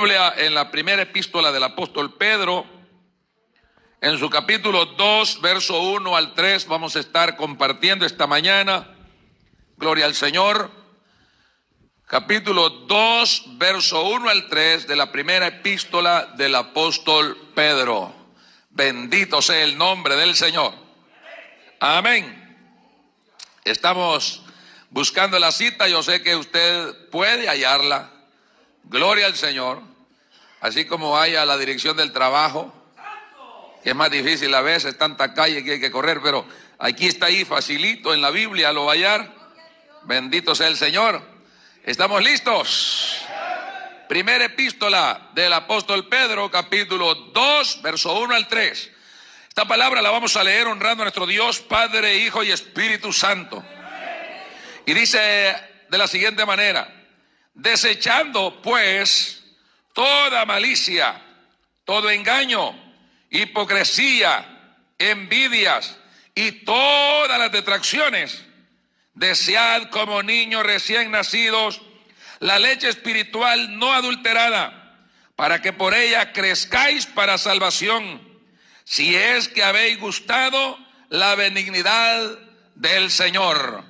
En la primera epístola del apóstol Pedro, en su capítulo 2, verso 1 al 3, vamos a estar compartiendo esta mañana. Gloria al Señor. Capítulo 2, verso 1 al 3 de la primera epístola del apóstol Pedro. Bendito sea el nombre del Señor. Amén. Estamos buscando la cita, yo sé que usted puede hallarla. Gloria al Señor. Así como haya la dirección del trabajo, que es más difícil a veces, tanta calle que hay que correr, pero aquí está ahí, facilito en la Biblia, lo a hallar. Bendito sea el Señor. ¿Estamos listos? Primera epístola del apóstol Pedro, capítulo 2, verso 1 al 3. Esta palabra la vamos a leer honrando a nuestro Dios, Padre, Hijo y Espíritu Santo. Y dice de la siguiente manera, desechando pues toda malicia, todo engaño, hipocresía, envidias y todas las detracciones, desead como niños recién nacidos la leche espiritual no adulterada, para que por ella crezcáis para salvación, si es que habéis gustado la benignidad del Señor.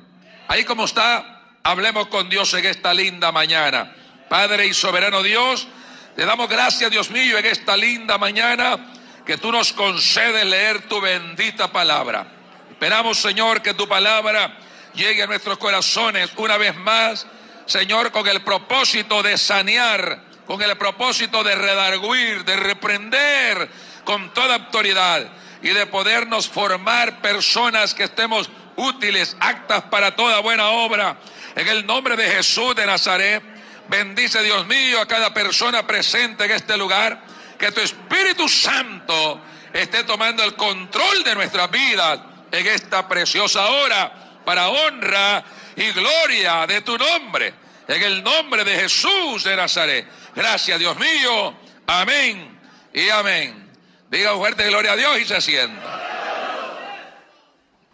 Ahí como está, hablemos con Dios en esta linda mañana. Padre y soberano Dios, te damos gracias, Dios mío, en esta linda mañana que tú nos concedes leer tu bendita palabra. Esperamos, Señor, que tu palabra llegue a nuestros corazones una vez más, Señor, con el propósito de sanear, con el propósito de redarguir, de reprender con toda autoridad y de podernos formar personas que estemos útiles, actas para toda buena obra. En el nombre de Jesús de Nazaret, bendice Dios mío a cada persona presente en este lugar. Que tu Espíritu Santo esté tomando el control de nuestras vidas en esta preciosa hora para honra y gloria de tu nombre. En el nombre de Jesús de Nazaret. Gracias Dios mío. Amén y amén. Diga fuerte gloria a Dios y se sienta.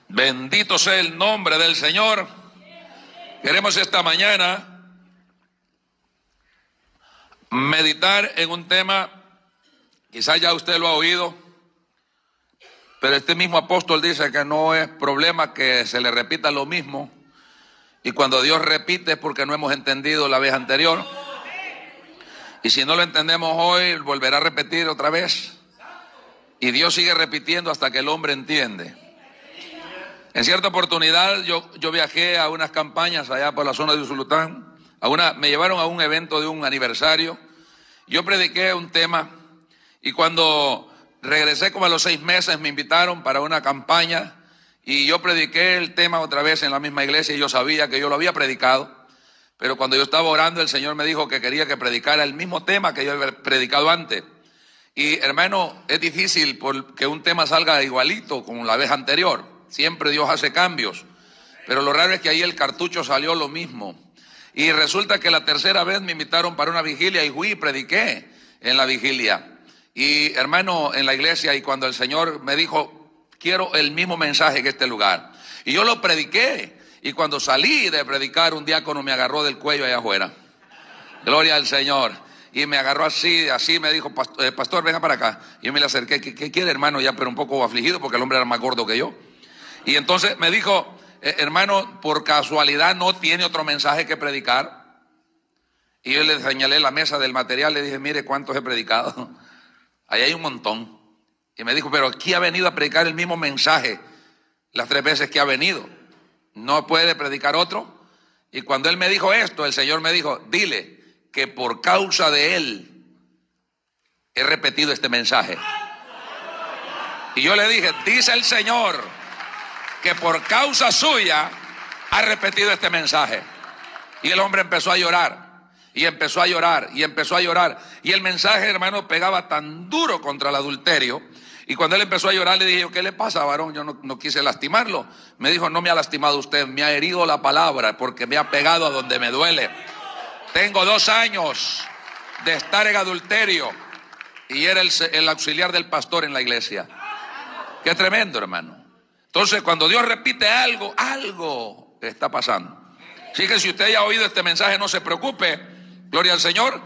Bendito sea el nombre del Señor. Queremos esta mañana meditar en un tema, quizás ya usted lo ha oído, pero este mismo apóstol dice que no es problema que se le repita lo mismo. Y cuando Dios repite es porque no hemos entendido la vez anterior. Y si no lo entendemos hoy, volverá a repetir otra vez. Y Dios sigue repitiendo hasta que el hombre entiende. En cierta oportunidad yo, yo viajé a unas campañas allá por la zona de Usulután. A una, me llevaron a un evento de un aniversario. Yo prediqué un tema y cuando regresé como a los seis meses me invitaron para una campaña y yo prediqué el tema otra vez en la misma iglesia y yo sabía que yo lo había predicado. Pero cuando yo estaba orando el Señor me dijo que quería que predicara el mismo tema que yo había predicado antes. Y hermano, es difícil que un tema salga igualito como la vez anterior. Siempre Dios hace cambios. Pero lo raro es que ahí el cartucho salió lo mismo. Y resulta que la tercera vez me invitaron para una vigilia y fui y prediqué en la vigilia. Y hermano, en la iglesia, y cuando el Señor me dijo, quiero el mismo mensaje que este lugar. Y yo lo prediqué. Y cuando salí de predicar, un diácono me agarró del cuello allá afuera. Gloria al Señor y me agarró así, así me dijo, pastor, eh, venga para acá. Y yo me le acerqué, ¿qué, quiere hermano? Ya, pero un poco afligido porque el hombre era más gordo que yo. Y entonces me dijo, eh, hermano, por casualidad no tiene otro mensaje que predicar. Y yo le señalé la mesa del material, le dije, mire cuántos he predicado. Ahí hay un montón. Y me dijo, pero aquí ha venido a predicar el mismo mensaje las tres veces que ha venido. No puede predicar otro. Y cuando él me dijo esto, el Señor me dijo, dile, que por causa de él he repetido este mensaje. Y yo le dije, dice el Señor que por causa suya ha repetido este mensaje. Y el hombre empezó a llorar. Y empezó a llorar, y empezó a llorar. Y el mensaje, hermano, pegaba tan duro contra el adulterio. Y cuando él empezó a llorar, le dije, ¿qué le pasa, varón? Yo no, no, quise lastimarlo. Me dijo, no me ha lastimado usted, me ha herido la palabra porque me ha pegado a donde me duele. Tengo dos años de estar en adulterio y era el, auxiliar del pastor en la iglesia. Qué tremendo, hermano. Entonces, cuando Dios repite algo, algo está pasando. Así que si usted ya ha oído este mensaje, no se preocupe. Gloria al Señor.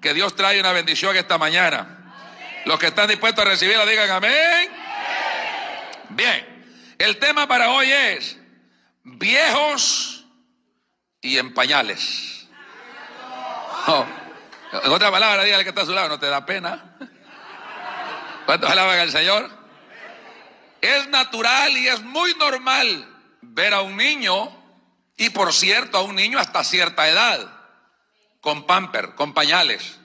que Dios trae una bendición esta mañana. Los que están dispuestos a recibirla, digan amén. Bien, el tema para hoy es viejos y en pañales. En otra palabra, dígale que está a su lado, no te da pena. ¿Cuántos alaban al Señor? Es natural y es muy normal ver a un niño, y por cierto, a un niño hasta cierta edad, con pamper, con pañales.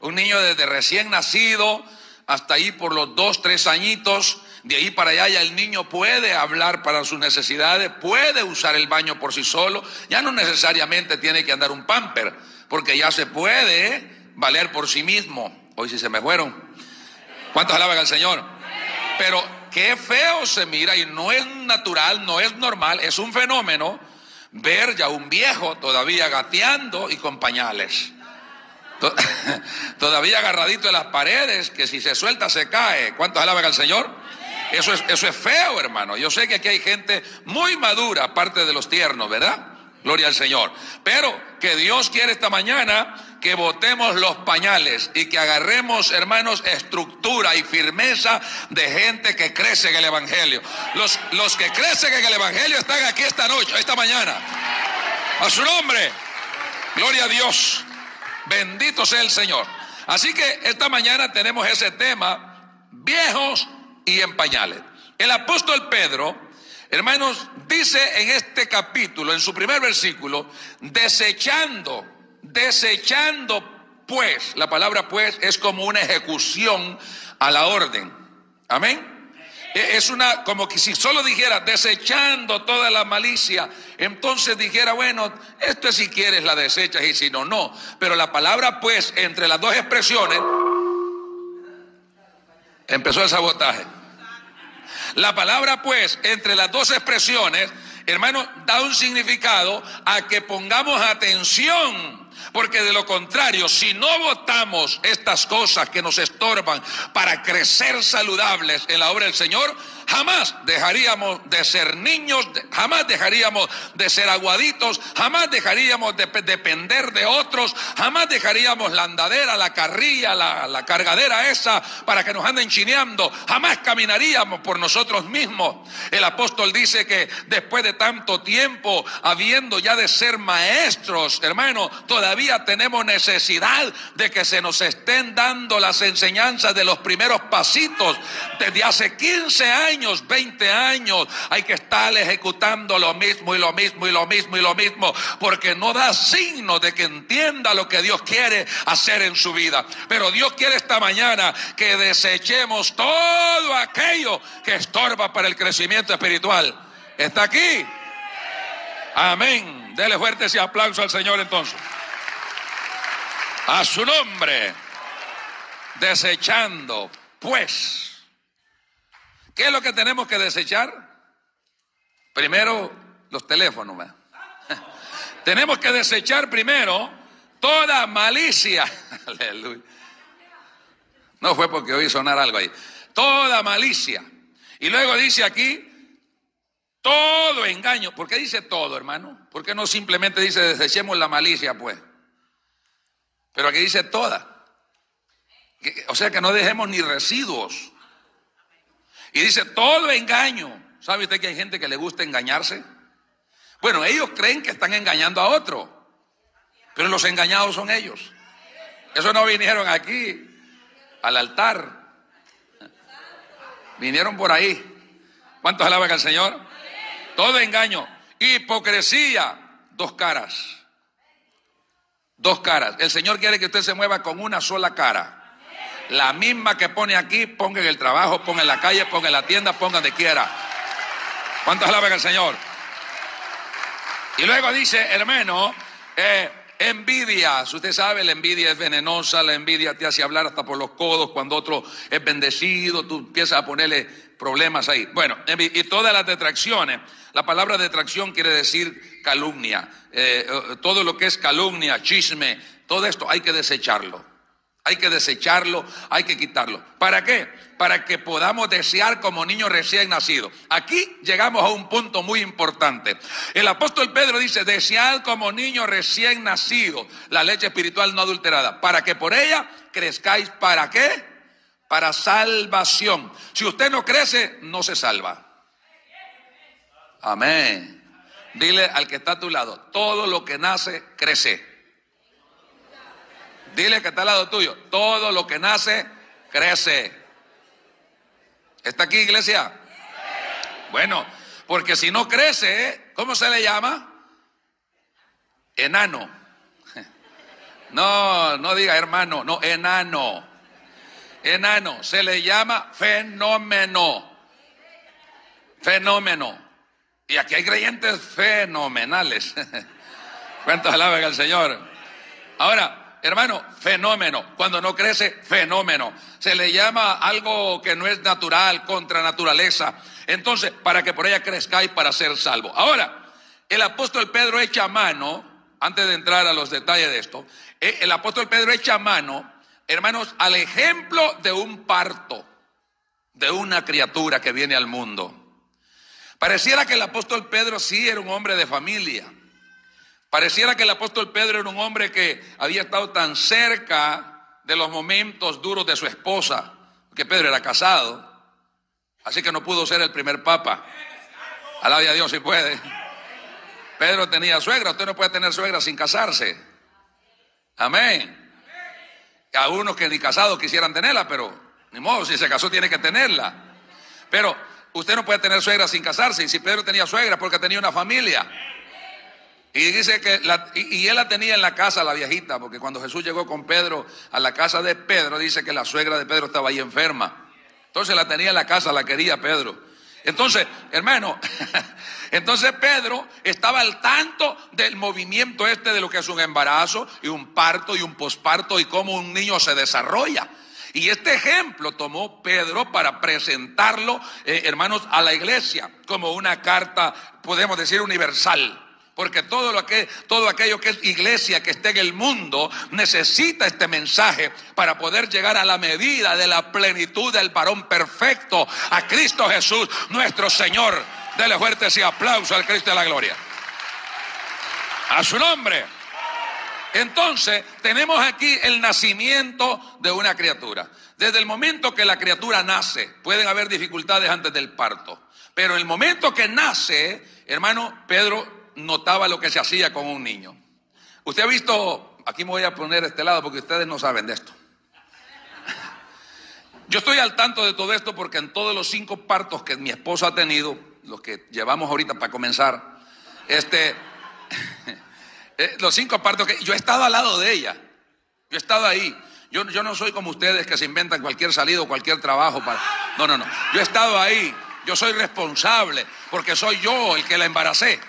Un niño desde recién nacido hasta ahí por los dos, tres añitos, de ahí para allá ya el niño puede hablar para sus necesidades, puede usar el baño por sí solo, ya no necesariamente tiene que andar un pamper, porque ya se puede valer por sí mismo. Hoy sí se me fueron. ¿Cuántos alaban al Señor? Pero qué feo se mira y no es natural, no es normal, es un fenómeno ver ya un viejo todavía gateando y con pañales. Todavía agarradito en las paredes, que si se suelta se cae. ¿Cuántos alaban al Señor? Eso es, eso es feo, hermano. Yo sé que aquí hay gente muy madura, aparte de los tiernos, ¿verdad? Gloria al Señor. Pero que Dios quiere esta mañana que botemos los pañales y que agarremos, hermanos, estructura y firmeza de gente que crece en el Evangelio. Los, los que crecen en el Evangelio están aquí esta noche, esta mañana. A su nombre. Gloria a Dios. Bendito sea el Señor. Así que esta mañana tenemos ese tema, viejos y en pañales. El apóstol Pedro, hermanos, dice en este capítulo, en su primer versículo, desechando, desechando pues, la palabra pues es como una ejecución a la orden. Amén. E, es una, como que si solo dijera, desechando toda la malicia, entonces dijera, bueno, esto es si quieres la desechas y si no, no. Pero la palabra pues, entre las dos expresiones, empezó el sabotaje. La palabra pues, entre las dos expresiones, hermano, da un significado a que pongamos atención porque de lo contrario, si no votamos estas cosas que nos estorban para crecer saludables en la obra del Señor, jamás dejaríamos de ser niños, jamás dejaríamos de ser aguaditos, jamás dejaríamos de depender de otros, jamás dejaríamos la andadera, la carrilla, la, cargadera esa para que nos anden chineando, jamás caminaríamos por nosotros mismos. El apóstol dice que después de tanto tiempo, habiendo ya de ser maestros, hermano, todavía tenemos necesidad de que se nos estén dando las enseñanzas de los primeros pasitos desde hace 15 años 20 años, hay que estar ejecutando lo mismo y lo mismo y lo mismo y lo mismo, porque no da signo de que entienda lo que Dios quiere hacer en su vida. Pero Dios quiere esta mañana que desechemos todo aquello que estorba para el crecimiento espiritual. ¿Está aquí? Amén. Dele fuerte ese aplauso al Señor entonces. A su nombre. Desechando, pues ¿Qué es lo que tenemos que desechar? Primero, los teléfonos. tenemos que desechar primero toda malicia. Aleluya. No fue porque oí sonar algo ahí. Toda malicia. Y luego dice aquí, todo engaño. ¿Por qué dice todo, hermano? ¿Por qué no simplemente dice desechemos la malicia, pues? Pero aquí dice toda. O sea que no dejemos ni residuos. Y dice, todo engaño. ¿Sabe usted que hay gente que le gusta engañarse? Bueno, ellos creen que están engañando a otro, pero los engañados son ellos. Eso no vinieron aquí al altar. Vinieron por ahí. ¿Cuántos alaban al Señor? Todo engaño. Hipocresía, dos caras. Dos caras. El Señor quiere que usted se mueva con una sola cara. La misma que pone aquí, ponga en el trabajo, ponga en la calle, ponga en la tienda, ponga donde quiera. ¿Cuántos alaban al Señor? Y luego dice, hermano, eh, envidias. Usted sabe, la envidia es venenosa, la envidia te hace hablar hasta por los codos cuando otro es bendecido, tú empiezas a ponerle problemas ahí. Bueno, y todas las detracciones. La palabra detracción quiere decir calumnia. Eh, eh, todo lo que es calumnia, chisme, todo esto hay que desecharlo. Hay que desecharlo, hay que quitarlo. ¿Para qué? Para que podamos desear como niños recién nacidos. Aquí llegamos a un punto muy importante. El apóstol Pedro dice, desead como niños recién nacidos la leche espiritual no adulterada, para que por ella crezcáis. ¿Para qué? Para salvación. Si usted no crece, no se salva. Amén. Dile al que está a tu lado, todo lo que nace, crece. Dile que está al lado tuyo. Todo lo que nace, crece. ¿Está aquí, iglesia? Bueno, porque si no crece, ¿cómo se le llama? Enano. No, no diga hermano, no, enano. Enano, se le llama fenómeno. Fenómeno. Y aquí hay creyentes fenomenales. ¿Cuántos alaban al Señor? Ahora, hermano, fenómeno. Cuando no crece, fenómeno. Se le llama algo que no es natural, contra naturaleza. Entonces, para que por ella crezcáis para ser salvo. Ahora, el apóstol Pedro echa mano, antes de entrar a los detalles de esto, eh, el apóstol Pedro echa mano, hermanos, al ejemplo de un parto, de una criatura que viene al mundo. Pareciera que el apóstol Pedro sí era un hombre de familia. Pareciera que el apóstol Pedro era un hombre que había estado tan cerca de los momentos duros de su esposa, que Pedro era casado, así que no pudo ser el primer papa. Alaba a Dios si puede. Pedro tenía suegra, usted no puede tener suegra sin casarse. Amén. A unos que ni casados quisieran tenerla, pero ni modo, si se casó tiene que tenerla. Pero usted no puede tener suegra sin casarse. Y si Pedro tenía suegra porque tenía una familia. Y dice que y, él la tenía en la casa, la viejita, porque cuando Jesús llegó con Pedro a la casa de Pedro, dice que la suegra de Pedro estaba ahí enferma. Entonces la tenía en la casa, la quería Pedro. Entonces, hermano, entonces Pedro estaba al tanto del movimiento este de lo que es un embarazo y un parto y un posparto y cómo un niño se desarrolla. Y este ejemplo tomó Pedro para presentarlo, eh, hermanos, a la iglesia como una carta, podemos decir, universal. Porque todo, lo todo aquello que es iglesia, que esté en el mundo, necesita este mensaje para poder llegar a la medida de la plenitud del varón perfecto, a Cristo Jesús, nuestro Señor. Dele fuerte ese aplauso al Cristo de la gloria. A su nombre. Entonces, tenemos aquí el nacimiento de una criatura. Desde el momento que la criatura nace, pueden haber dificultades antes del parto. Pero el momento que nace, hermano Pedro notaba lo que se hacía con un niño. Usted ha visto, aquí me voy a poner este lado porque ustedes no saben de esto. Yo estoy al tanto de todo esto porque en todos los cinco partos que mi esposa ha tenido, los que llevamos ahorita para comenzar, este, eh, los cinco partos que yo he estado al lado de ella, yo he estado ahí. Yo, yo no soy como ustedes que se inventan cualquier salido, cualquier trabajo para. No, no, no. Yo he estado ahí. Yo soy responsable porque soy yo el que la embaracé.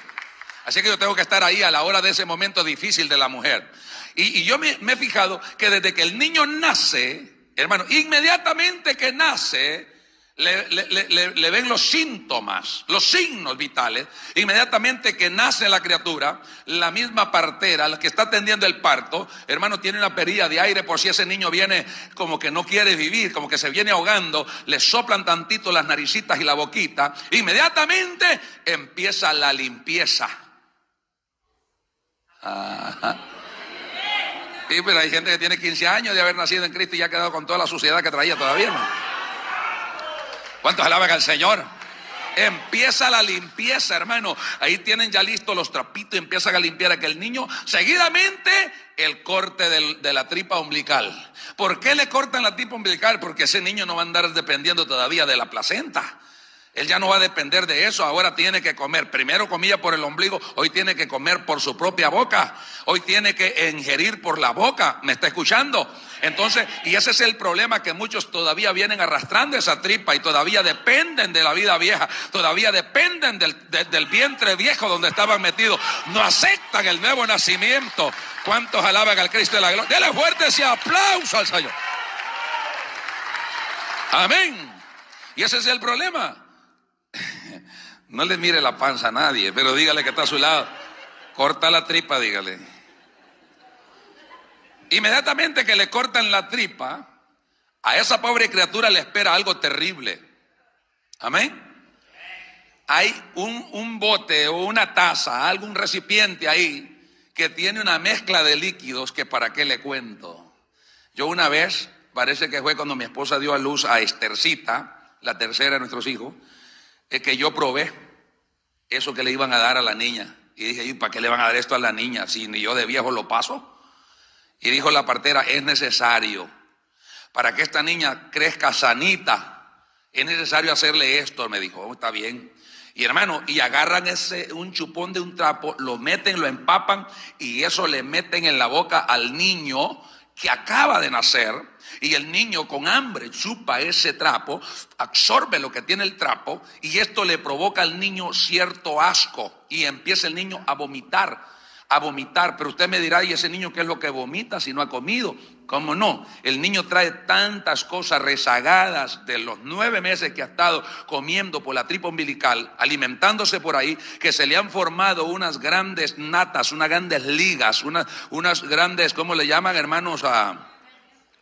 Así que yo tengo que estar ahí a la hora de ese momento difícil de la mujer. Y, yo me, he fijado que desde que el niño nace, hermano, inmediatamente que nace, le, ven los síntomas, los signos vitales. Inmediatamente que nace la criatura, la misma partera, la que está atendiendo el parto, hermano, tiene una perilla de aire por si ese niño viene como que no quiere vivir, como que se viene ahogando, le soplan tantito las naricitas y la boquita. Inmediatamente empieza la limpieza. Sí, pero hay gente que tiene 15 años de haber nacido en Cristo y ya ha quedado con toda la suciedad que traía todavía, ¿no? ¿Cuántos alaban al Señor? Empieza la limpieza, hermano. Ahí tienen ya listos los trapitos y empiezan a limpiar a aquel niño. Seguidamente, el corte de la tripa umbilical. ¿Por qué le cortan la tripa umbilical? Porque ese niño no va a andar dependiendo todavía de la placenta. Él ya no va a depender de eso, ahora tiene que comer. Primero comía por el ombligo, hoy tiene que comer por su propia boca. Hoy tiene que ingerir por la boca. ¿Me está escuchando? Entonces, y ese es el problema que muchos todavía vienen arrastrando esa tripa y todavía dependen de la vida vieja, todavía dependen del, vientre viejo donde estaban metidos. No aceptan el nuevo nacimiento. ¿Cuántos alaban al Cristo de la gloria? Dele fuerte ese aplauso al Señor. Amén. Y ese es el problema. No le mire la panza a nadie, pero dígale que está a su lado. Corta la tripa, dígale. Inmediatamente que le cortan la tripa, a esa pobre criatura le espera algo terrible. Amén. Hay un, un bote o una taza, algún recipiente ahí que tiene una mezcla de líquidos que para qué le cuento. Yo una vez, parece que fue cuando mi esposa dio a luz a Estercita, la tercera de nuestros hijos, es que yo probé eso que le iban a dar a la niña. Y dije, ¿y para qué le van a dar esto a la niña si ni yo de viejo lo paso? Y dijo la partera, es necesario. Para que esta niña crezca sanita, es necesario hacerle esto. Me dijo, oh, está bien. Y hermano, y agarran ese, un chupón de un trapo, lo meten, lo empapan y eso le meten en la boca al niño que acaba de nacer y el niño con hambre chupa ese trapo, absorbe lo que tiene el trapo y esto le provoca al niño cierto asco y empieza el niño a vomitar a vomitar. Pero usted me dirá, ¿y ese niño qué es lo que vomita si no ha comido? ¿Cómo no? El niño trae tantas cosas rezagadas de los nueve meses que ha estado comiendo por la tripa umbilical, alimentándose por ahí, que se le han formado unas grandes natas, unas grandes ligas, unas, unas grandes, ¿cómo le llaman hermanos? A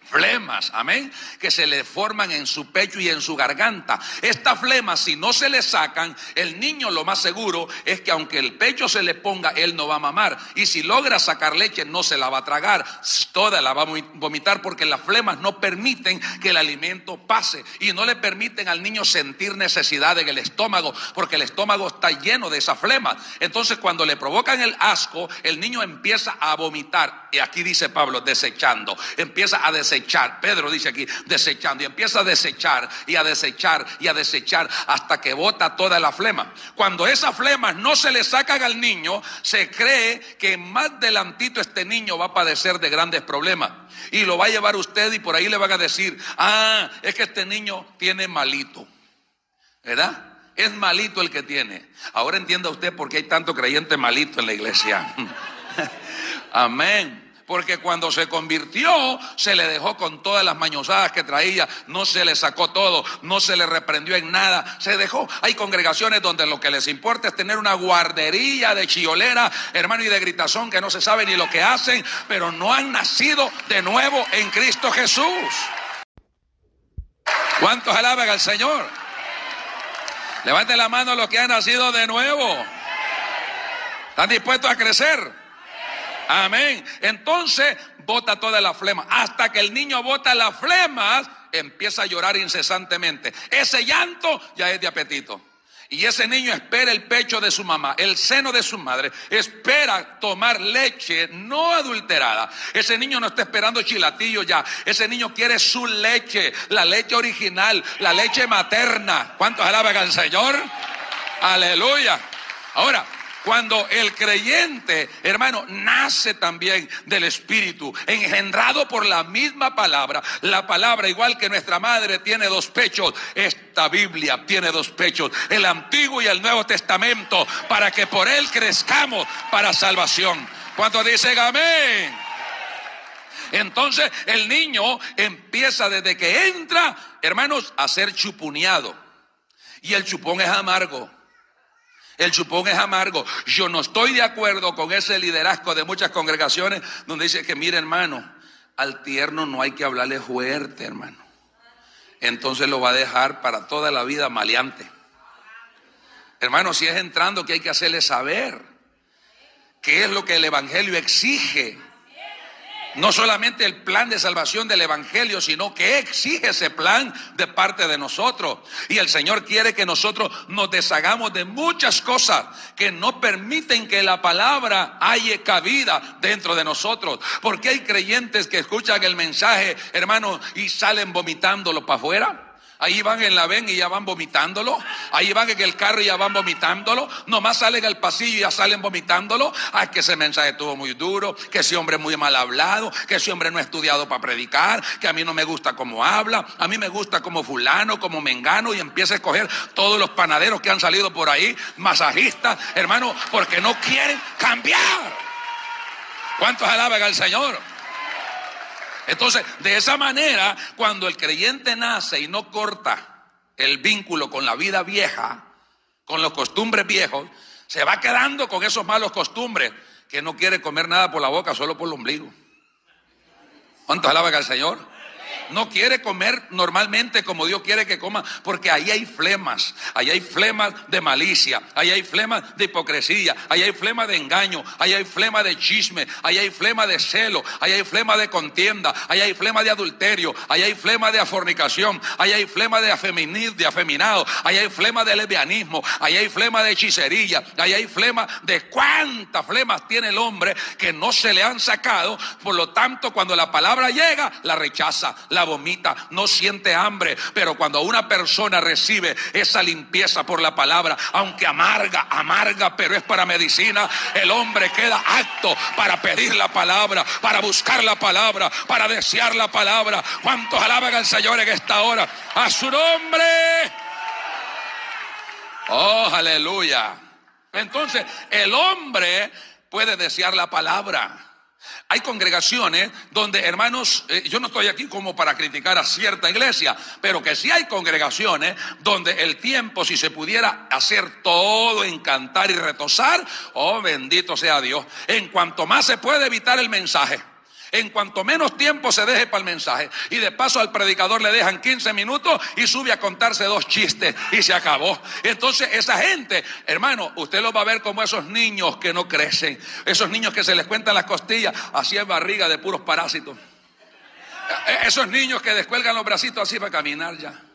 flemas, amén, que se le forman en su pecho y en su garganta. Estas flemas, si no se le sacan, el niño lo más seguro es que aunque el pecho se le ponga, él no va a mamar. Y si logra sacar leche, no se la va a tragar, toda la va a vomitar porque las flemas no permiten que el alimento pase y no le permiten al niño sentir necesidad en el estómago, porque el estómago está lleno de esa flema. Entonces, cuando le provocan el asco, el niño empieza a vomitar. Y aquí dice Pablo, desechando, empieza a desechar Pedro dice aquí, desechando. Y empieza a desechar y a desechar y a desechar hasta que bota toda la flema. Cuando esas flemas no se le sacan al niño, se cree que más delantito este niño va a padecer de grandes problemas. Y lo va a llevar usted y por ahí le van a decir, ah, es que este niño tiene malito. ¿Verdad? Es malito el que tiene. Ahora entienda usted por qué hay tanto creyente malito en la iglesia. Amén porque cuando se convirtió se le dejó con todas las mañosadas que traía, no se le sacó todo, no se le reprendió en nada, se dejó. Hay congregaciones donde lo que les importa es tener una guardería de chiolera, hermano, y de gritazón que no se sabe ni lo que hacen, pero no han nacido de nuevo en Cristo Jesús. ¿Cuántos alaban al Señor? Levante la mano los que han nacido de nuevo. ¿Están dispuestos a crecer? Amén. Entonces bota toda la flema. Hasta que el niño bota las flemas, empieza a llorar incesantemente. Ese llanto ya es de apetito. Y ese niño espera el pecho de su mamá, el seno de su madre, espera tomar leche no adulterada. Ese niño no está esperando chilatillo ya. Ese niño quiere su leche, la leche original, la leche materna. ¿Cuántos alaban al Señor? Aleluya. Ahora, cuando el creyente, hermano, nace también del Espíritu, engendrado por la misma palabra. La palabra, igual que nuestra madre tiene dos pechos, esta Biblia tiene dos pechos, el Antiguo y el Nuevo Testamento, para que por él crezcamos para salvación. ¿Cuántos dicen amén? Entonces el niño empieza desde que entra, hermanos, a ser chupuneado. Y el chupón es amargo. El chupón es amargo. Yo no estoy de acuerdo con ese liderazgo de muchas congregaciones donde dice que, mire hermano, al tierno no hay que hablarle fuerte, hermano. Entonces lo va a dejar para toda la vida maleante. Hermano, si es entrando que hay que hacerle saber qué es lo que el Evangelio exige no solamente el plan de salvación del Evangelio, sino que exige ese plan de parte de nosotros. Y el Señor quiere que nosotros nos deshagamos de muchas cosas que no permiten que la palabra haya cabida dentro de nosotros. Porque hay creyentes que escuchan el mensaje, hermano, y salen vomitándolo para afuera. Ahí van en la ven y ya van vomitándolo. Ahí van en el carro y ya van vomitándolo. Nomás salen al pasillo y ya salen vomitándolo. Ay, que ese mensaje estuvo muy duro. Que ese hombre es muy mal hablado. Que ese hombre no ha estudiado para predicar. Que a mí no me gusta cómo habla. A mí me gusta como fulano, como mengano. Y empieza a escoger todos los panaderos que han salido por ahí. Masajistas, hermano, porque no quieren cambiar. ¿Cuántos alaban al Señor? Entonces, de esa manera, cuando el creyente nace y no corta el vínculo con la vida vieja, con los costumbres viejos, se va quedando con esos malos costumbres, que no quiere comer nada por la boca, solo por el ombligo. ¿Cuántos alaban al Señor? No quiere comer normalmente como Dios quiere que coma, porque ahí hay flemas, ahí hay flemas de malicia, ahí hay flemas de hipocresía, ahí hay flemas de engaño, ahí hay flemas de chisme, ahí hay flemas de celo, ahí hay flemas de contienda, ahí hay flemas de adulterio, ahí hay flemas de fornicación, ahí hay flemas de, de afeminado, ahí hay flemas de lesbianismo, ahí hay flemas de hechicería, ahí hay flemas de cuántas flemas tiene el hombre que no se le han sacado, por lo tanto cuando la palabra llega, la rechaza, la vomita, no siente hambre, pero cuando una persona recibe esa limpieza por la palabra, aunque amarga, amarga, pero es para medicina, el hombre queda apto para pedir la palabra, para buscar la palabra, para desear la palabra. ¿Cuántos alaban al Señor en esta hora? A su nombre. Oh, aleluya. Entonces, el hombre puede desear la palabra. Hay congregaciones donde, hermanos, eh, yo no estoy aquí como para criticar a cierta iglesia, pero que sí hay congregaciones donde el tiempo, si se pudiera hacer todo en cantar y retosar, oh bendito sea Dios, en cuanto más se puede evitar el mensaje. En cuanto menos tiempo se deje para el mensaje. Y de paso al predicador le dejan 15 minutos y sube a contarse dos chistes y se acabó. Entonces esa gente, hermano, usted lo va a ver como esos niños que no crecen. Esos niños que se les cuentan las costillas así en barriga de puros parásitos. E-, e-, esos niños que descuelgan los bracitos así para caminar ya.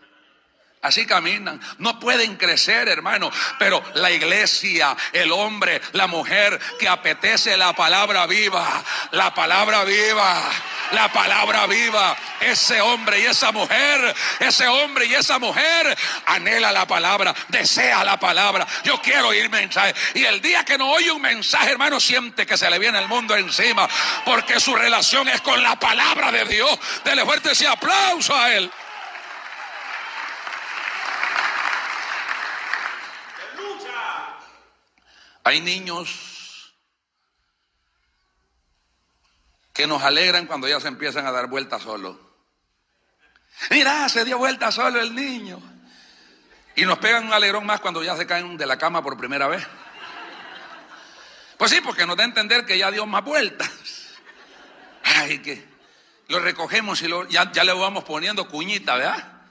Así caminan. No pueden crecer, hermano. Pero la iglesia, el hombre, la mujer que apetece la palabra viva, la palabra viva, la palabra viva. Ese hombre y esa mujer, ese hombre y esa mujer anhela la palabra, desea la palabra. Yo quiero oír mensaje. Y el día que no oye un mensaje, hermano, siente que se le viene el mundo encima. Porque su relación es con la palabra de Dios. Dele fuerte ese aplauso a él. Hay niños que nos alegran cuando ya se empiezan a dar vueltas solo. Mira, se dio vuelta solo el niño. Y nos pegan un alegrón más cuando ya se caen de la cama por primera vez. Pues sí, porque nos da a entender que ya dio más vueltas. Ay, que lo recogemos y ya, ya le vamos poniendo cuñita, ¿verdad?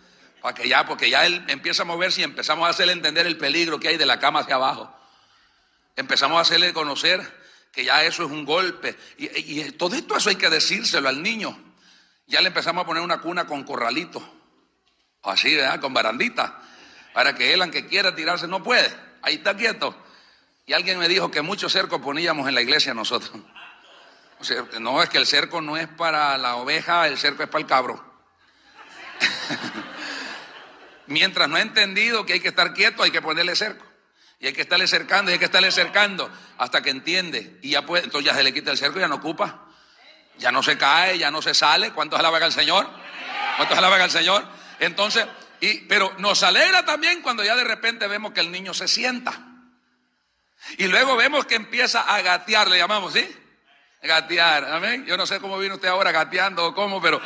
Para que ya, porque ya él empieza a moverse y empezamos a hacerle entender el peligro que hay de la cama hacia abajo. Empezamos a hacerle conocer que ya eso es un golpe. Y, todo esto eso hay que decírselo al niño. Ya le empezamos a poner una cuna con corralito. Así, ¿verdad? Con barandita. Para que él, aunque quiera tirarse, no puede. Ahí está quieto. Y alguien me dijo que muchos cercos poníamos en la iglesia nosotros. O sea, no, es que el cerco no es para la oveja, el cerco es para el cabro. Mientras no ha entendido que hay que estar quieto, hay que ponerle cerco. Y hay que estarle cercando, y hay que estarle cercando hasta que entiende. Y ya puede, entonces ya se le quita el cerco y ya no ocupa. Ya no se cae, ya no se sale. ¿Cuántos alaban al Señor? ¿Cuántos alaban al Señor? Entonces, y, pero nos alegra también cuando ya de repente vemos que el niño se sienta. Y luego vemos que empieza a gatear, le llamamos, ¿sí? Gatear, amén. Yo no sé cómo vino usted ahora gateando o cómo, pero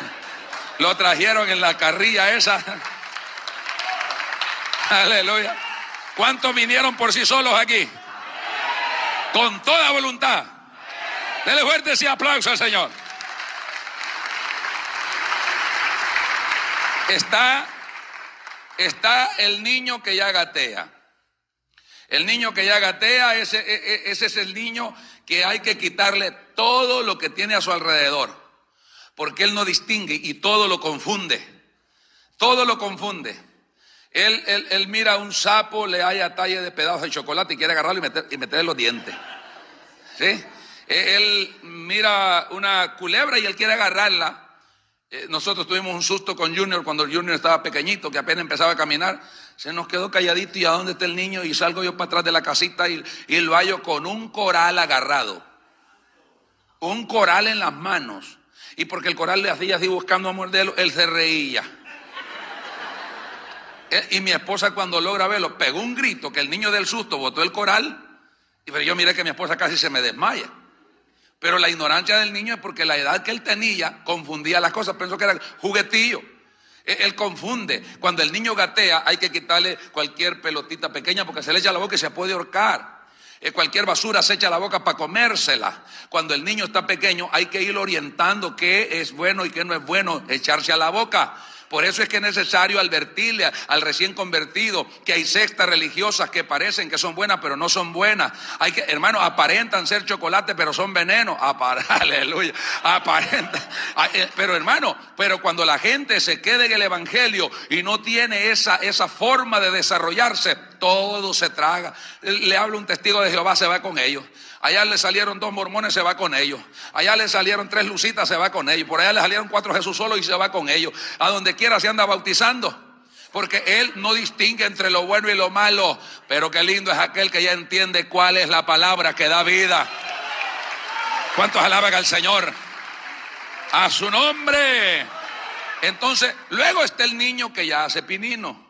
lo trajeron en la carrilla esa. Aleluya. ¿Cuántos vinieron por sí solos aquí? Con toda voluntad. Dele fuerte ese aplauso al Señor. Está, está el niño que ya gatea. El niño que ya gatea, ese, e, e, ese es el niño que hay que quitarle todo lo que tiene a su alrededor. Porque él no distingue y todo lo confunde. Todo lo confunde. Él, él, mira a un sapo, le haya talle de pedazos de chocolate y quiere agarrarlo y, meter, y meterle los dientes. ¿Sí? E, él mira una culebra y él quiere agarrarla. Eh, nosotros tuvimos un susto con Junior cuando Junior estaba pequeñito, que apenas empezaba a caminar. Se nos quedó calladito y a dónde está el niño y salgo yo para atrás de la casita y, y lo hallo con un coral agarrado. Un coral en las manos. Y porque el coral le hacía así buscando a morderlo, él se reía. Eh, y mi esposa cuando logra verlo, pegó un grito que el niño del susto botó el coral. Y pero yo miré que mi esposa casi se me desmaya. Pero la ignorancia del niño es porque la edad que él tenía confundía las cosas. Pensó que era juguetillo. E, él confunde. Cuando el niño gatea hay que quitarle cualquier pelotita pequeña porque se le echa la boca y se puede ahorcar. Eh, cualquier basura se echa a la boca para comérsela. Cuando el niño está pequeño hay que ir orientando qué es bueno y qué no es bueno echarse a la boca. Por eso es que es necesario advertirle al recién convertido que hay sectas religiosas que parecen que son buenas, pero no son buenas. Hay que, hermanos, aparentan ser chocolate, pero son veneno. aleluya. Aparentan. Eh, pero hermano, pero cuando la gente se quede en el evangelio y no tiene esa, esa forma de desarrollarse, todo se traga. Le habla un testigo de Jehová, se va con ellos. Allá le salieron dos mormones, se va con ellos. Allá le salieron tres lucitas, se va con ellos. Por allá le salieron cuatro Jesús solo y se va con ellos. A donde quiera se anda bautizando. Porque Él no distingue entre lo bueno y lo malo. Pero qué lindo es aquel que ya entiende cuál es la palabra que da vida. ¿Cuántos alaban al Señor? A su nombre. Entonces, luego está el niño que ya hace pinino.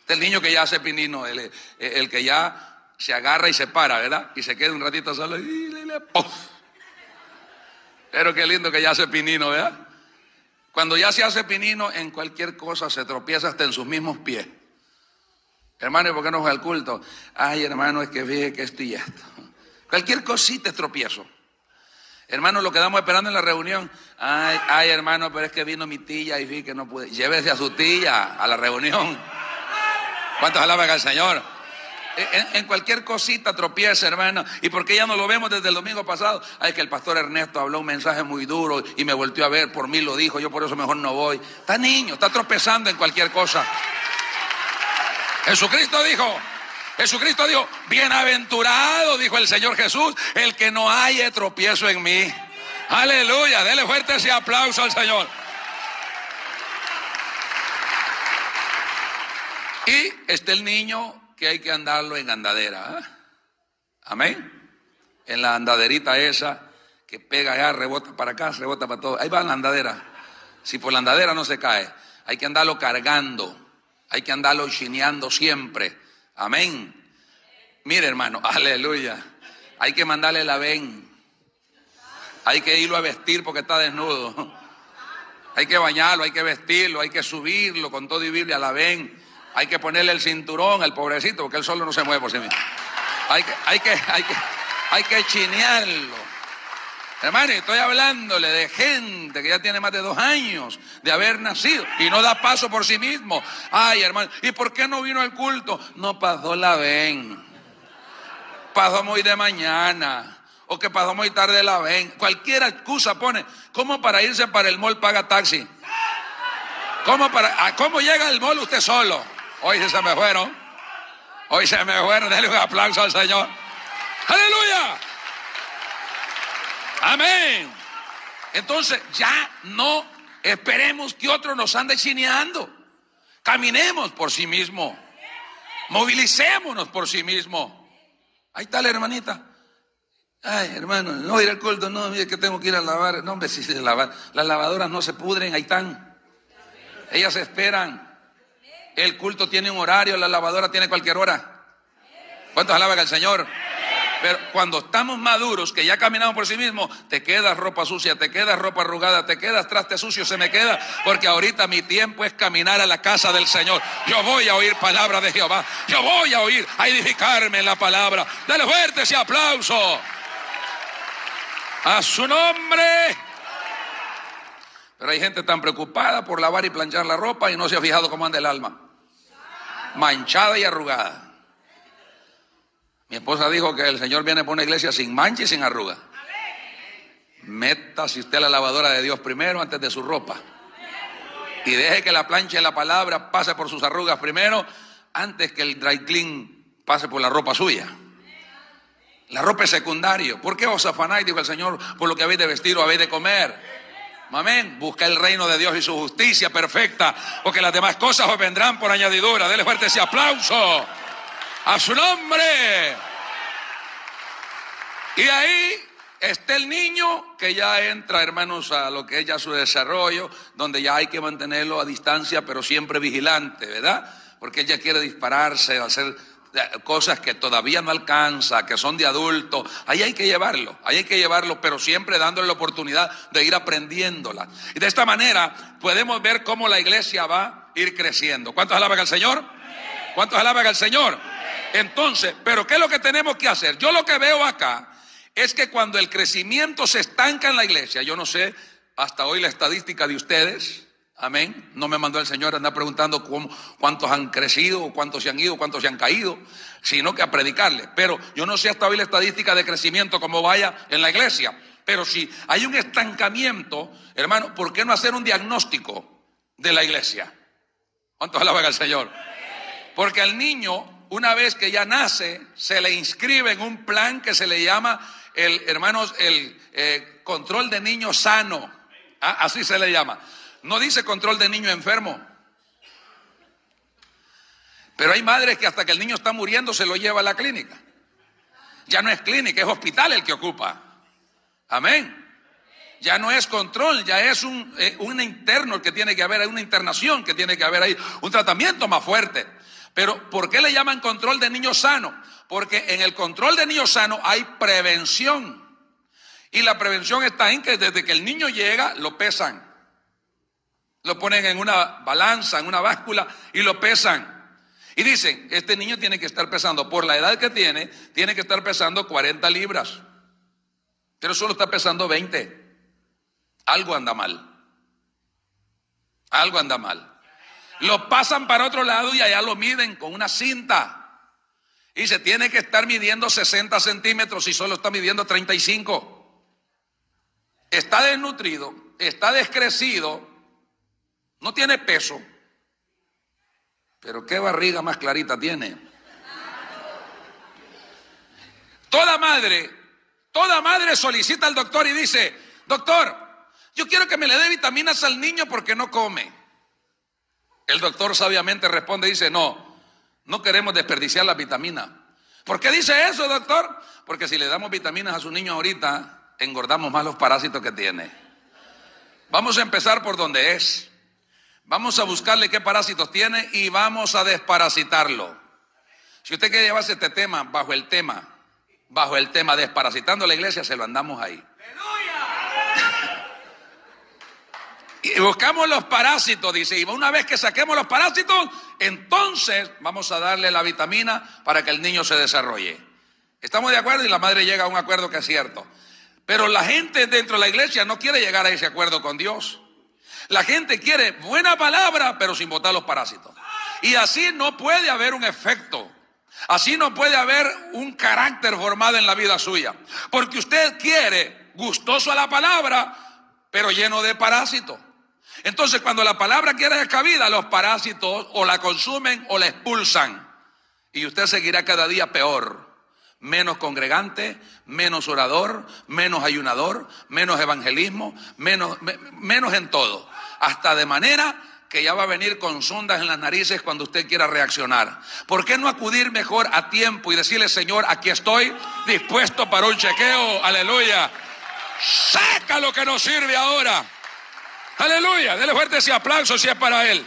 Está el niño que ya hace pinino, el, el que ya se agarra y se para, ¿verdad? Y se queda un ratito solo y le, Pero qué lindo que ya hace pinino, ¿verdad? Cuando ya se hace pinino, en cualquier cosa se tropieza hasta en sus mismos pies. Hermano, ¿y por qué no fue al culto? Ay, hermano, es que ve que esto y esto. Cualquier cosita es tropiezo. Hermano, lo quedamos esperando en la reunión. Ay, ay, hermano, pero es que vino mi tía y vi que no pude. Llévese a su tía a la reunión. ¿Cuántos alaban al Señor? En, cualquier cosita tropieza, hermano. ¿Y por qué ya no lo vemos desde el domingo pasado? Ay, que el pastor Ernesto habló un mensaje muy duro y me volvió a ver, por mí lo dijo, yo por eso mejor no voy. Está niño, está tropezando en cualquier cosa. Jesucristo dijo, Jesucristo dijo, bienaventurado, dijo el Señor Jesús, el que no haya tropiezo en mí. Aleluya, dele fuerte ese aplauso al Señor. Y está el niño que hay que andarlo en andadera. ¿ah? Amén. En la andaderita esa que pega allá, rebota para acá, rebota para todo. Ahí va la andadera. Si por la andadera no se cae, hay que andarlo cargando, hay que andarlo chineando siempre. Amén. Mire, hermano, aleluya. Hay que mandarle la ven. Hay que irlo a vestir porque está desnudo. Hay que bañarlo, hay que vestirlo, hay que subirlo con todo y Biblia la ven. Hay que ponerle el cinturón al pobrecito porque él solo no se mueve por sí mismo. Hay que, hay que, hay que, hay que chinearlo. Hermano, estoy hablándole de gente que ya tiene más de dos años de haber nacido y no da paso por sí mismo. Ay, hermano, ¿y por qué no vino al culto? No pasó la ven. Pasó muy de mañana. O que pasó muy tarde la ven. Cualquier excusa pone. ¿Cómo para irse para el mall paga taxi? ¿Cómo, para, ¿Cómo llega al mall usted solo? Hoy se me fueron. Hoy se me fueron. Denle un aplauso al Señor. Aleluya. Amén. Entonces ya no esperemos que otro nos ande chineando. Caminemos por sí mismo. Movilicémonos por sí mismo. Ahí está la hermanita. Ay, hermano, no ir al culto, no, mire que tengo que ir a lavar. No, hombre, si se lavar. Las lavadoras no se pudren, ahí están. Ellas esperan. El culto tiene un horario, la lavadora tiene cualquier hora. ¿Cuántos alaban al Señor? Pero cuando estamos maduros, que ya caminamos por sí mismos, te quedas ropa sucia, te quedas ropa arrugada, te quedas traste sucio, se me queda, porque ahorita mi tiempo es caminar a la casa del Señor. Yo voy a oír palabra de Jehová, yo voy a oír, a edificarme en la palabra. Dale fuerte ese aplauso. A su nombre. Pero hay gente tan preocupada por lavar y planchar la ropa y no se ha fijado cómo anda el alma. Manchada y arrugada. Mi esposa dijo que el Señor viene por una iglesia sin mancha y sin arruga. Meta si usted la lavadora de Dios primero antes de su ropa. Y deje que la plancha y la palabra pase por sus arrugas primero antes que el dry clean pase por la ropa suya. La ropa es secundario. ¿Por qué os afanáis, dijo el Señor, por lo que habéis de vestir o habéis de comer? Amén. Busca el reino de Dios y su justicia perfecta, porque las demás cosas os vendrán por añadidura. Dele fuerte ese aplauso a su nombre. Y ahí está el niño que ya entra, hermanos, a lo que es ya su desarrollo, donde ya hay que mantenerlo a distancia, pero siempre vigilante, ¿verdad? Porque ella quiere dispararse, hacer cosas que todavía no alcanza, que son de adulto, ahí hay que llevarlo, ahí hay que llevarlo, pero siempre dándole la oportunidad de ir aprendiéndola. Y de esta manera podemos ver cómo la iglesia va a ir creciendo. ¿Cuántos alaban al Señor? ¿Cuántos alaban al Señor? Entonces, pero ¿qué es lo que tenemos que hacer? Yo lo que veo acá es que cuando el crecimiento se estanca en la iglesia, yo no sé hasta hoy la estadística de ustedes, amén, no me mandó el Señor a andar preguntando cuántos han crecido, cuántos se han ido, cuántos se han caído, sino que a predicarle. Pero yo no sé hasta hoy la estadística de crecimiento como vaya en la iglesia. Pero si hay un estancamiento, hermano, ¿por qué no hacer un diagnóstico de la iglesia? ¿Cuántos alaban al Señor? Porque al niño, una vez que ya nace, se le inscribe en un plan que se le llama el, hermanos, el eh, control de niño sano. Ah, así se le llama. No dice control de niño enfermo. Pero hay madres que hasta que el niño está muriendo se lo lleva a la clínica. Ya no es clínica, es hospital el que ocupa. Amén. Ya no es control, ya es un, eh, un interno el que tiene que haber, hay una internación que tiene que haber ahí, un tratamiento más fuerte. Pero ¿por qué le llaman control de niño sano? Porque en el control de niño sano hay prevención. Y la prevención está en que desde que el niño llega lo pesan. Lo ponen en una balanza, en una báscula y lo pesan. Y dicen, este niño tiene que estar pesando, por la edad que tiene, tiene que estar pesando 40 libras. Pero solo está pesando 20. Algo anda mal. Algo anda mal. Lo pasan para otro lado y allá lo miden con una cinta. Y se tiene que estar midiendo 60 centímetros y solo está midiendo 35. Está desnutrido, está descrecido, no tiene peso. Pero qué barriga más clarita tiene. Toda madre Toda madre solicita al doctor y dice, doctor, yo quiero que me le dé vitaminas al niño porque no come. El doctor sabiamente responde y dice, no, no queremos desperdiciar la vitamina. ¿Por qué dice eso, doctor? Porque si le damos vitaminas a su niño ahorita, engordamos más los parásitos que tiene. Vamos a empezar por donde es. Vamos a buscarle qué parásitos tiene y vamos a desparasitarlo. Si usted quiere llevarse este tema bajo el tema bajo el tema desparasitando la iglesia, se lo andamos ahí. Y buscamos los parásitos, dice, y una vez que saquemos los parásitos, entonces vamos a darle la vitamina para que el niño se desarrolle. ¿Estamos de acuerdo? Y la madre llega a un acuerdo que es cierto. Pero la gente dentro de la iglesia no quiere llegar a ese acuerdo con Dios. La gente quiere buena palabra, pero sin botar los parásitos. Y así no puede haber un efecto. Así no puede haber un carácter formado en la vida suya. Porque usted quiere gustoso a la palabra, pero lleno de parásitos. Entonces, cuando la palabra quiere cabida, los parásitos o la consumen o la expulsan. Y usted seguirá cada día peor. Menos congregante, menos orador, menos ayunador, menos evangelismo, menos, menos en todo. Hasta de manera que ya va a venir con sondas en las narices cuando usted quiera reaccionar. ¿Por qué no acudir mejor a tiempo y decirle, Señor, aquí estoy dispuesto para un chequeo? Aleluya. Saca lo que nos sirve ahora. Aleluya. Dele fuerte ese aplauso si es para Él.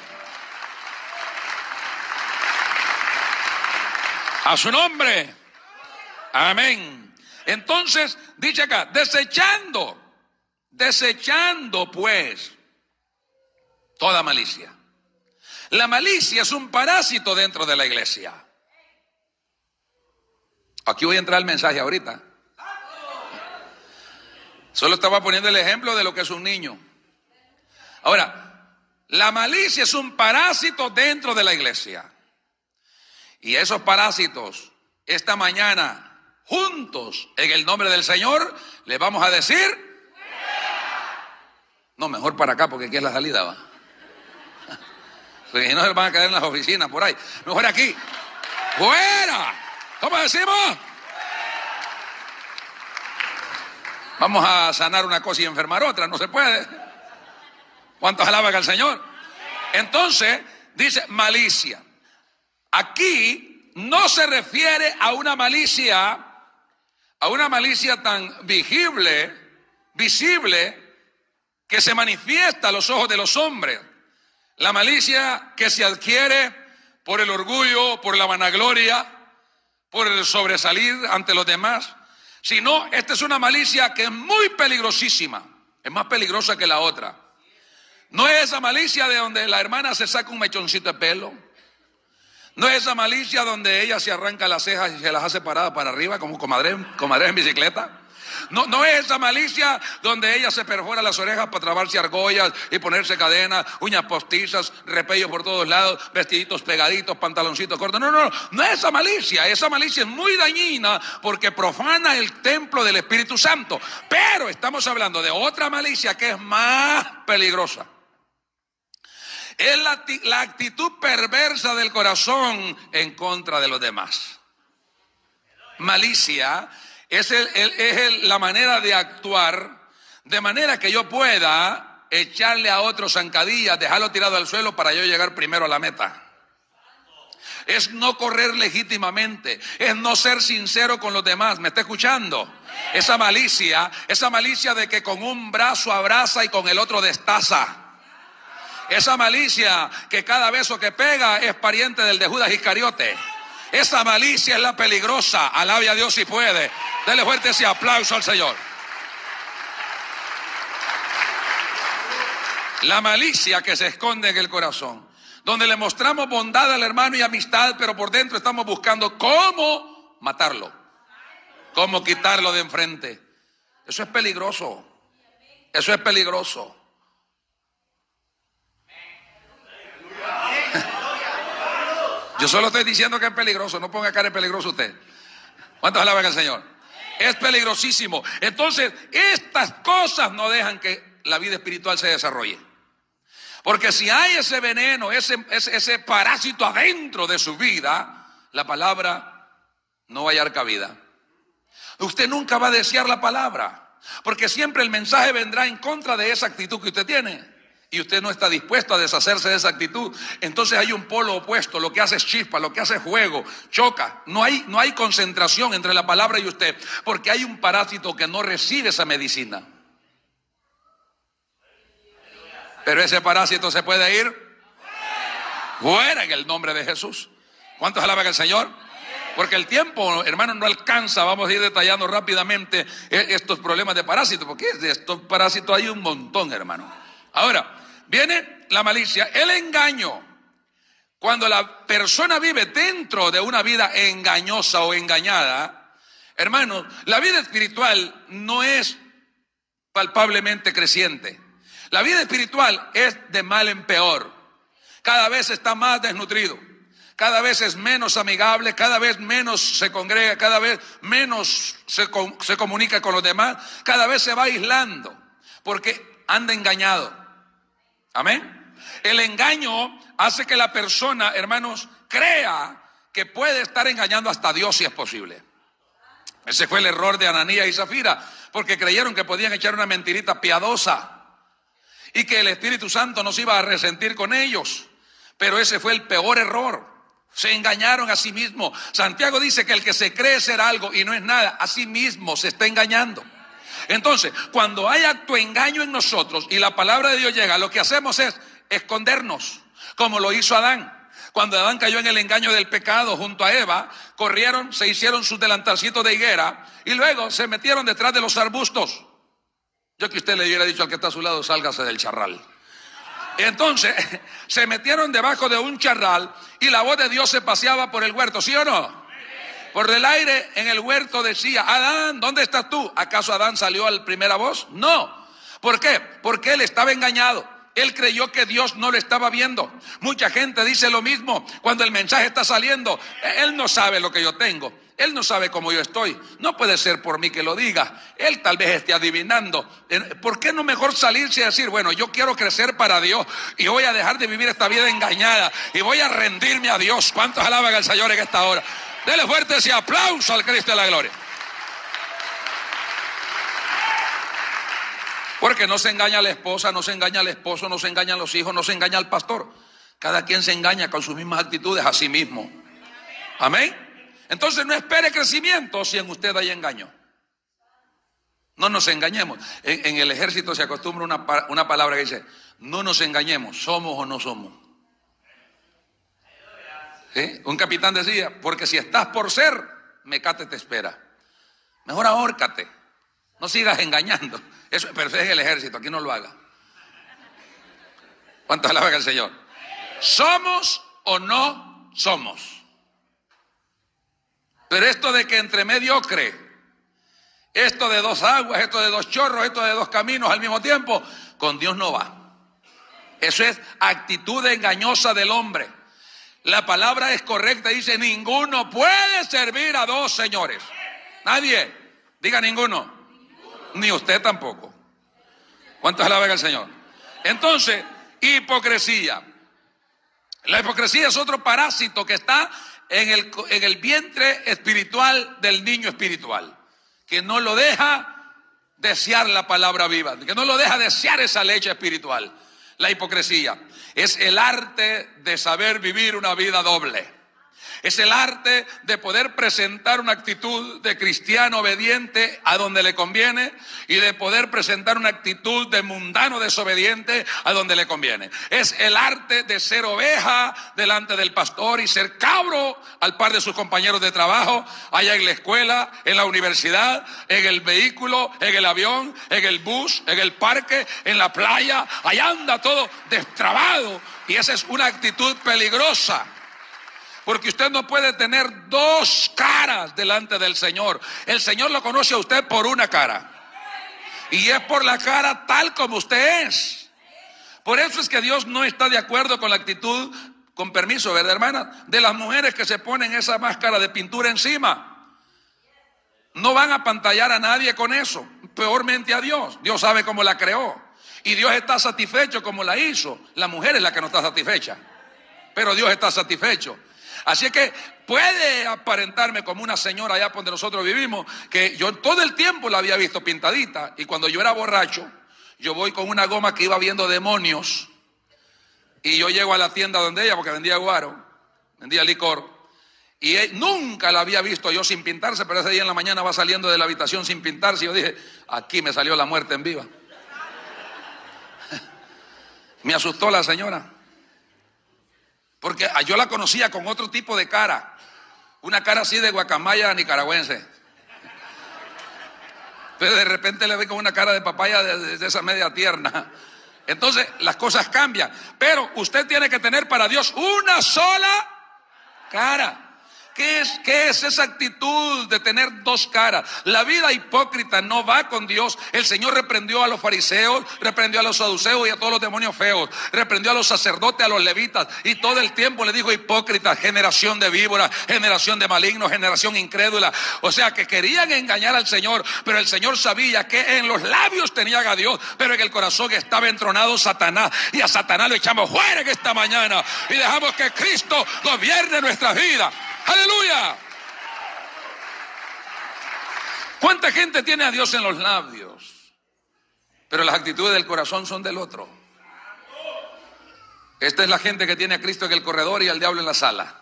A su nombre. Amén. Entonces, dice acá, desechando, desechando pues toda malicia. La malicia es un parásito dentro de la iglesia. Aquí voy a entrar el mensaje ahorita. Solo estaba poniendo el ejemplo de lo que es un niño. Ahora, la malicia es un parásito dentro de la iglesia. Y esos parásitos, esta mañana, juntos, en el nombre del Señor, le vamos a decir... No, mejor para acá porque aquí es la salida. ¿va? Porque no se van a caer en las oficinas por ahí. Mejor aquí. ¡Fuera! ¿Cómo decimos? Vamos a sanar una cosa y enfermar otra. No se puede. ¿Cuántos alaban al Señor? Entonces, dice malicia. Aquí no se refiere a una malicia, a una malicia tan visible, visible, que se manifiesta a los ojos de los hombres. La malicia que se adquiere por el orgullo, por la vanagloria, por el sobresalir ante los demás, sino esta es una malicia que es muy peligrosísima, es más peligrosa que la otra. No es esa malicia de donde la hermana se saca un mechoncito de pelo, No es esa malicia donde ella se arranca las cejas y se las hace paradas para arriba como comadre, comadre en bicicleta. No, no es esa malicia donde ella se perfora las orejas para trabarse argollas y ponerse cadenas, uñas postizas, repello por todos lados, vestiditos pegaditos, pantaloncitos cortos. No, no, no, no es esa malicia. Esa malicia es muy dañina porque profana el templo del Espíritu Santo. Pero estamos hablando de otra malicia que es más peligrosa. Es la, la actitud perversa del corazón en contra de los demás. Malicia es, la manera de actuar de manera que yo pueda echarle a otro zancadillas, dejarlo tirado al suelo para yo llegar primero a la meta. Es no correr legítimamente, es no ser sincero con los demás. ¿Me está escuchando? Esa malicia, esa malicia de que con un brazo abraza y con el otro destaza. Esa malicia que cada beso que pega es pariente del de Judas Iscariote. Esa malicia es la peligrosa. Alabe a Dios si puede. Dele fuerte ese aplauso al Señor. La malicia que se esconde en el corazón. Donde le mostramos bondad al hermano y amistad, pero por dentro estamos buscando cómo matarlo. Cómo quitarlo de enfrente. Eso es peligroso. Eso es peligroso. Yo solo estoy diciendo que es peligroso, no ponga cara de peligroso usted. ¿Cuántos alaban al Señor? Es peligrosísimo. Entonces, estas cosas no dejan que la vida espiritual se desarrolle. Porque si hay ese veneno, ese, ese, parásito adentro de su vida, la palabra no va a hallar cabida. Usted nunca va a desear la palabra, porque siempre el mensaje vendrá en contra de esa actitud que usted tiene y usted no está dispuesto a deshacerse de esa actitud, entonces hay un polo opuesto, lo que hace es chispa, lo que hace es juego, choca. No hay, no hay concentración entre la palabra y usted, porque hay un parásito que no recibe esa medicina. Pero ese parásito se puede ir fuera en el nombre de Jesús. ¿Cuántos alaban al Señor? Porque el tiempo, hermano, no alcanza. Vamos a ir detallando rápidamente e, estos problemas de parásitos, porque de estos parásitos hay un montón, hermano. Ahora, Viene la malicia, el engaño. Cuando la persona vive dentro de una vida engañosa o engañada, hermano, la vida espiritual no es palpablemente creciente. La vida espiritual es de mal en peor. Cada vez está más desnutrido. Cada vez es menos amigable, cada vez menos se congrega, cada vez menos se, se comunica con los demás, cada vez se va aislando porque anda engañado. Amén. El engaño hace que la persona, hermanos, crea que puede estar engañando hasta Dios si es posible. Ese fue el error de Ananía y Zafira, porque creyeron que podían echar una mentirita piadosa y que el Espíritu Santo nos iba a resentir con ellos. Pero ese fue el peor error. Se engañaron a sí mismos. Santiago dice que el que se cree ser algo y no es nada, a sí mismo se está engañando. Entonces, cuando hay acto engaño en nosotros y la palabra de Dios llega, lo que hacemos es escondernos, como lo hizo Adán. Cuando Adán cayó en el engaño del pecado junto a Eva, corrieron, se hicieron sus delantalcitos de higuera y luego se metieron detrás de los arbustos. Yo que usted le hubiera dicho al que está a su lado, sálgase del charral. Entonces, se metieron debajo de un charral y la voz de Dios se paseaba por el huerto, ¿sí o no? Por el aire en el huerto decía, Adán, ¿dónde estás tú? ¿Acaso Adán salió al primera voz? No. ¿Por qué? Porque él estaba engañado. Él creyó que Dios no lo estaba viendo. Mucha gente dice lo mismo cuando el mensaje está saliendo. Él no sabe lo que yo tengo. Él no sabe cómo yo estoy. No puede ser por mí que lo diga. Él tal vez esté adivinando. ¿Por qué no mejor salirse y decir, bueno, yo quiero crecer para Dios y voy a dejar de vivir esta vida engañada y voy a rendirme a Dios? ¿Cuántos alaban al Señor en esta hora? Dele fuerte ese aplauso al Cristo de la gloria. Porque no se engaña la esposa, no se engaña al esposo, no se engañan los hijos, no se engaña al pastor. Cada quien se engaña con sus mismas actitudes a sí mismo. Amén. Entonces no espere crecimiento si en usted hay engaño. No nos engañemos. En, el ejército se acostumbra una, una palabra que dice, no nos engañemos, somos o no somos. Un capitán decía, porque si estás por ser, mecate te espera. Mejor ahórcate. No sigas engañando. Eso, pero es el ejército, aquí no lo haga. ¿Cuánto alaba el Señor? ¿Somos o no somos. Pero esto de que entre mediocre, esto de dos aguas, esto de dos chorros, esto de dos caminos al mismo tiempo, con Dios no va. Eso es actitud engañosa del hombre. La palabra es correcta, dice, ninguno puede servir a dos señores. Nadie. Diga ninguno. Ni usted tampoco. ¿Cuántos alaban al Señor? Entonces, hipocresía. La hipocresía es otro parásito que está en el, en el vientre espiritual del niño espiritual, que no lo deja desear la palabra viva, que no lo deja desear esa leche espiritual. La hipocresía es el arte de saber vivir una vida doble. Es el arte de poder presentar una actitud de cristiano obediente a donde le conviene y de poder presentar una actitud de mundano desobediente a donde le conviene. Es el arte de ser oveja delante del pastor y ser cabro al par de sus compañeros de trabajo, allá en la escuela, en la universidad, en el vehículo, en el avión, en el bus, en el parque, en la playa. Allá anda todo destrabado y esa es una actitud peligrosa. Porque usted no puede tener dos caras delante del Señor. El Señor lo conoce a usted por una cara. Y es por la cara tal como usted es. Por eso es que Dios no está de acuerdo con la actitud, con permiso, ¿verdad, hermana? De las mujeres que se ponen esa máscara de pintura encima. No van a pantallar a nadie con eso, peormente a Dios. Dios sabe cómo la creó. Y Dios está satisfecho como la hizo. La mujer es la que no está satisfecha. Pero Dios está satisfecho. Así que puede aparentarme como una señora allá donde nosotros vivimos, que yo todo el tiempo la había visto pintadita. Y cuando yo era borracho, yo voy con una goma que iba viendo demonios. Y yo llego a la tienda donde ella, porque vendía guaro, vendía licor. Y nunca la había visto yo sin pintarse, pero ese día en la mañana va saliendo de la habitación sin pintarse. Y yo dije, aquí me salió la muerte en viva. me asustó la señora. Porque yo la conocía con otro tipo de cara. Una cara así de guacamaya nicaragüense. Pero de repente le ve con una cara de papaya de, de esa media tierna. Entonces las cosas cambian. Pero usted tiene que tener para Dios una sola cara. ¿Qué es, ¿Qué es esa actitud de tener dos caras? La vida hipócrita no va con Dios. El Señor reprendió a los fariseos, reprendió a los saduceos y a todos los demonios feos, reprendió a los sacerdotes, a los levitas y todo el tiempo le dijo hipócrita, generación de víboras, generación de malignos, generación incrédula. O sea que querían engañar al Señor, pero el Señor sabía que en los labios tenían a Dios, pero en el corazón estaba entronado Satanás y a Satanás lo echamos fuera esta mañana y dejamos que Cristo gobierne nuestras vidas. Aleluya. ¿Cuánta gente tiene a Dios en los labios? Pero las actitudes del corazón son del otro. Esta es la gente que tiene a Cristo en el corredor y al diablo en la sala.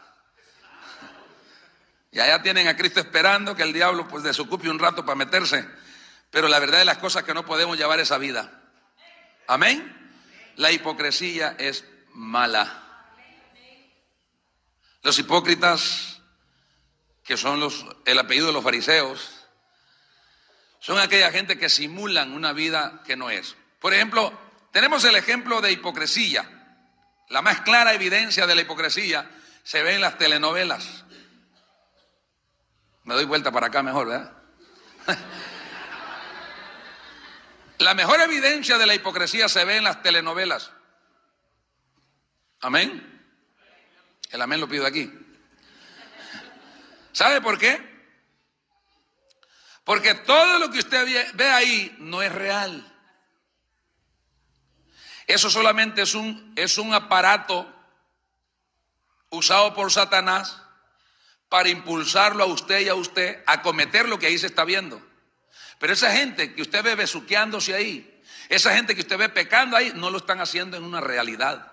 Y allá tienen a Cristo esperando que el diablo pues desocupe un rato para meterse. Pero la verdad de las cosas que no podemos llevar esa vida. Amén. La hipocresía es mala. Los hipócritas, que son los, el apellido de los fariseos, son aquella gente que simulan una vida que no es. Por ejemplo, tenemos el ejemplo de hipocresía. La más clara evidencia de la hipocresía se ve en las telenovelas. Me doy vuelta para acá mejor, ¿verdad? la mejor evidencia de la hipocresía se ve en las telenovelas. Amén. El amén lo pido aquí. ¿Sabe por qué? Porque todo lo que usted ve ahí no es real. Eso solamente es un, es un aparato usado por Satanás para impulsarlo a usted y a usted a cometer lo que ahí se está viendo. Pero esa gente que usted ve besuqueándose ahí, esa gente que usted ve pecando ahí, no lo están haciendo en una realidad.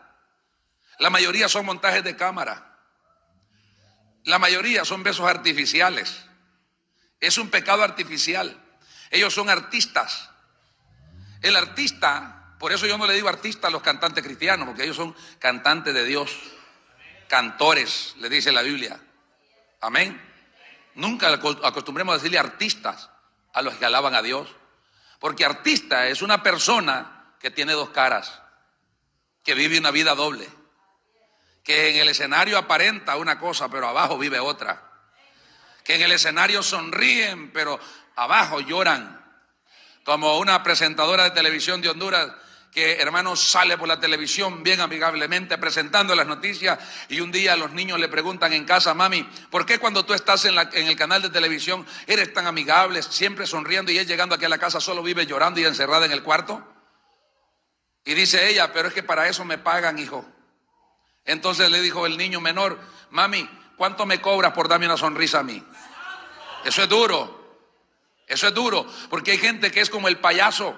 La mayoría son montajes de cámara. La mayoría son besos artificiales. Es un pecado artificial. Ellos son artistas. El artista, por eso yo no le digo artista a los cantantes cristianos, porque ellos son cantantes de Dios. Cantores, le dice la Biblia. Amén. Nunca acostumbremos a decirle artistas a los que alaban a Dios. Porque artista es una persona que tiene dos caras, que vive una vida doble que en el escenario aparenta una cosa, pero abajo vive otra. Que en el escenario sonríen, pero abajo lloran. Como una presentadora de televisión de Honduras que hermano sale por la televisión bien amigablemente presentando las noticias y un día los niños le preguntan en casa, mami, ¿por qué cuando tú estás en, el canal de televisión eres tan amigable, siempre sonriendo y él llegando aquí a la casa solo vive llorando y encerrada en el cuarto? Y dice ella, pero es que para eso me pagan, hijo. Entonces le dijo el niño menor, mami, ¿cuánto me cobras por darme una sonrisa a mí? Eso es duro. Eso es duro, porque hay gente que es como el payaso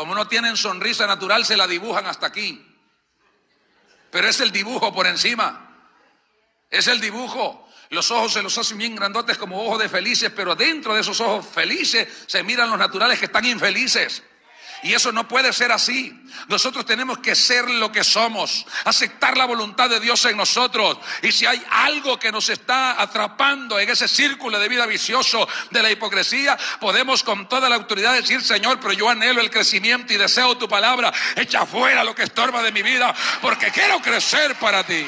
como no tienen sonrisa natural, se la dibujan hasta aquí. Pero es el dibujo por encima. Es el dibujo. Los ojos se los hacen bien grandotes como ojos de felices, pero dentro de esos ojos felices se miran los naturales que están infelices. Y eso no puede ser así. Nosotros tenemos que ser lo que somos, aceptar la voluntad de Dios en nosotros. Y si hay algo que nos está atrapando en ese círculo de vida vicioso de la hipocresía, podemos con toda la autoridad decir, Señor, pero yo anhelo el crecimiento y deseo tu palabra. Echa fuera lo que estorba de mi vida, porque quiero crecer para ti.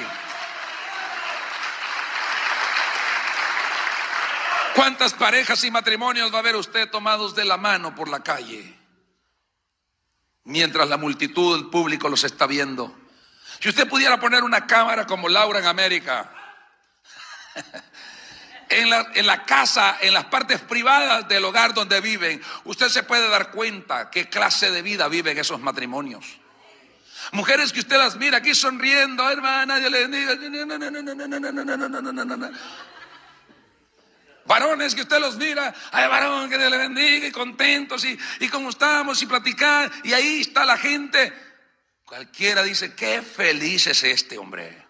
¿Cuántas parejas y matrimonios va a ver usted tomados de la mano por la calle? Mientras la multitud, el público los está viendo. Si usted pudiera poner una cámara como Laura en América, en la, casa, en las partes privadas del hogar donde viven, usted se puede dar cuenta qué clase de vida viven esos matrimonios. Mujeres que usted las mira aquí sonriendo, hermana, yo le bendiga. Varones que usted los mira, hay varón que Dios le bendiga y contentos y, y como estamos y platicar y ahí está la gente. Cualquiera dice, qué feliz es este hombre.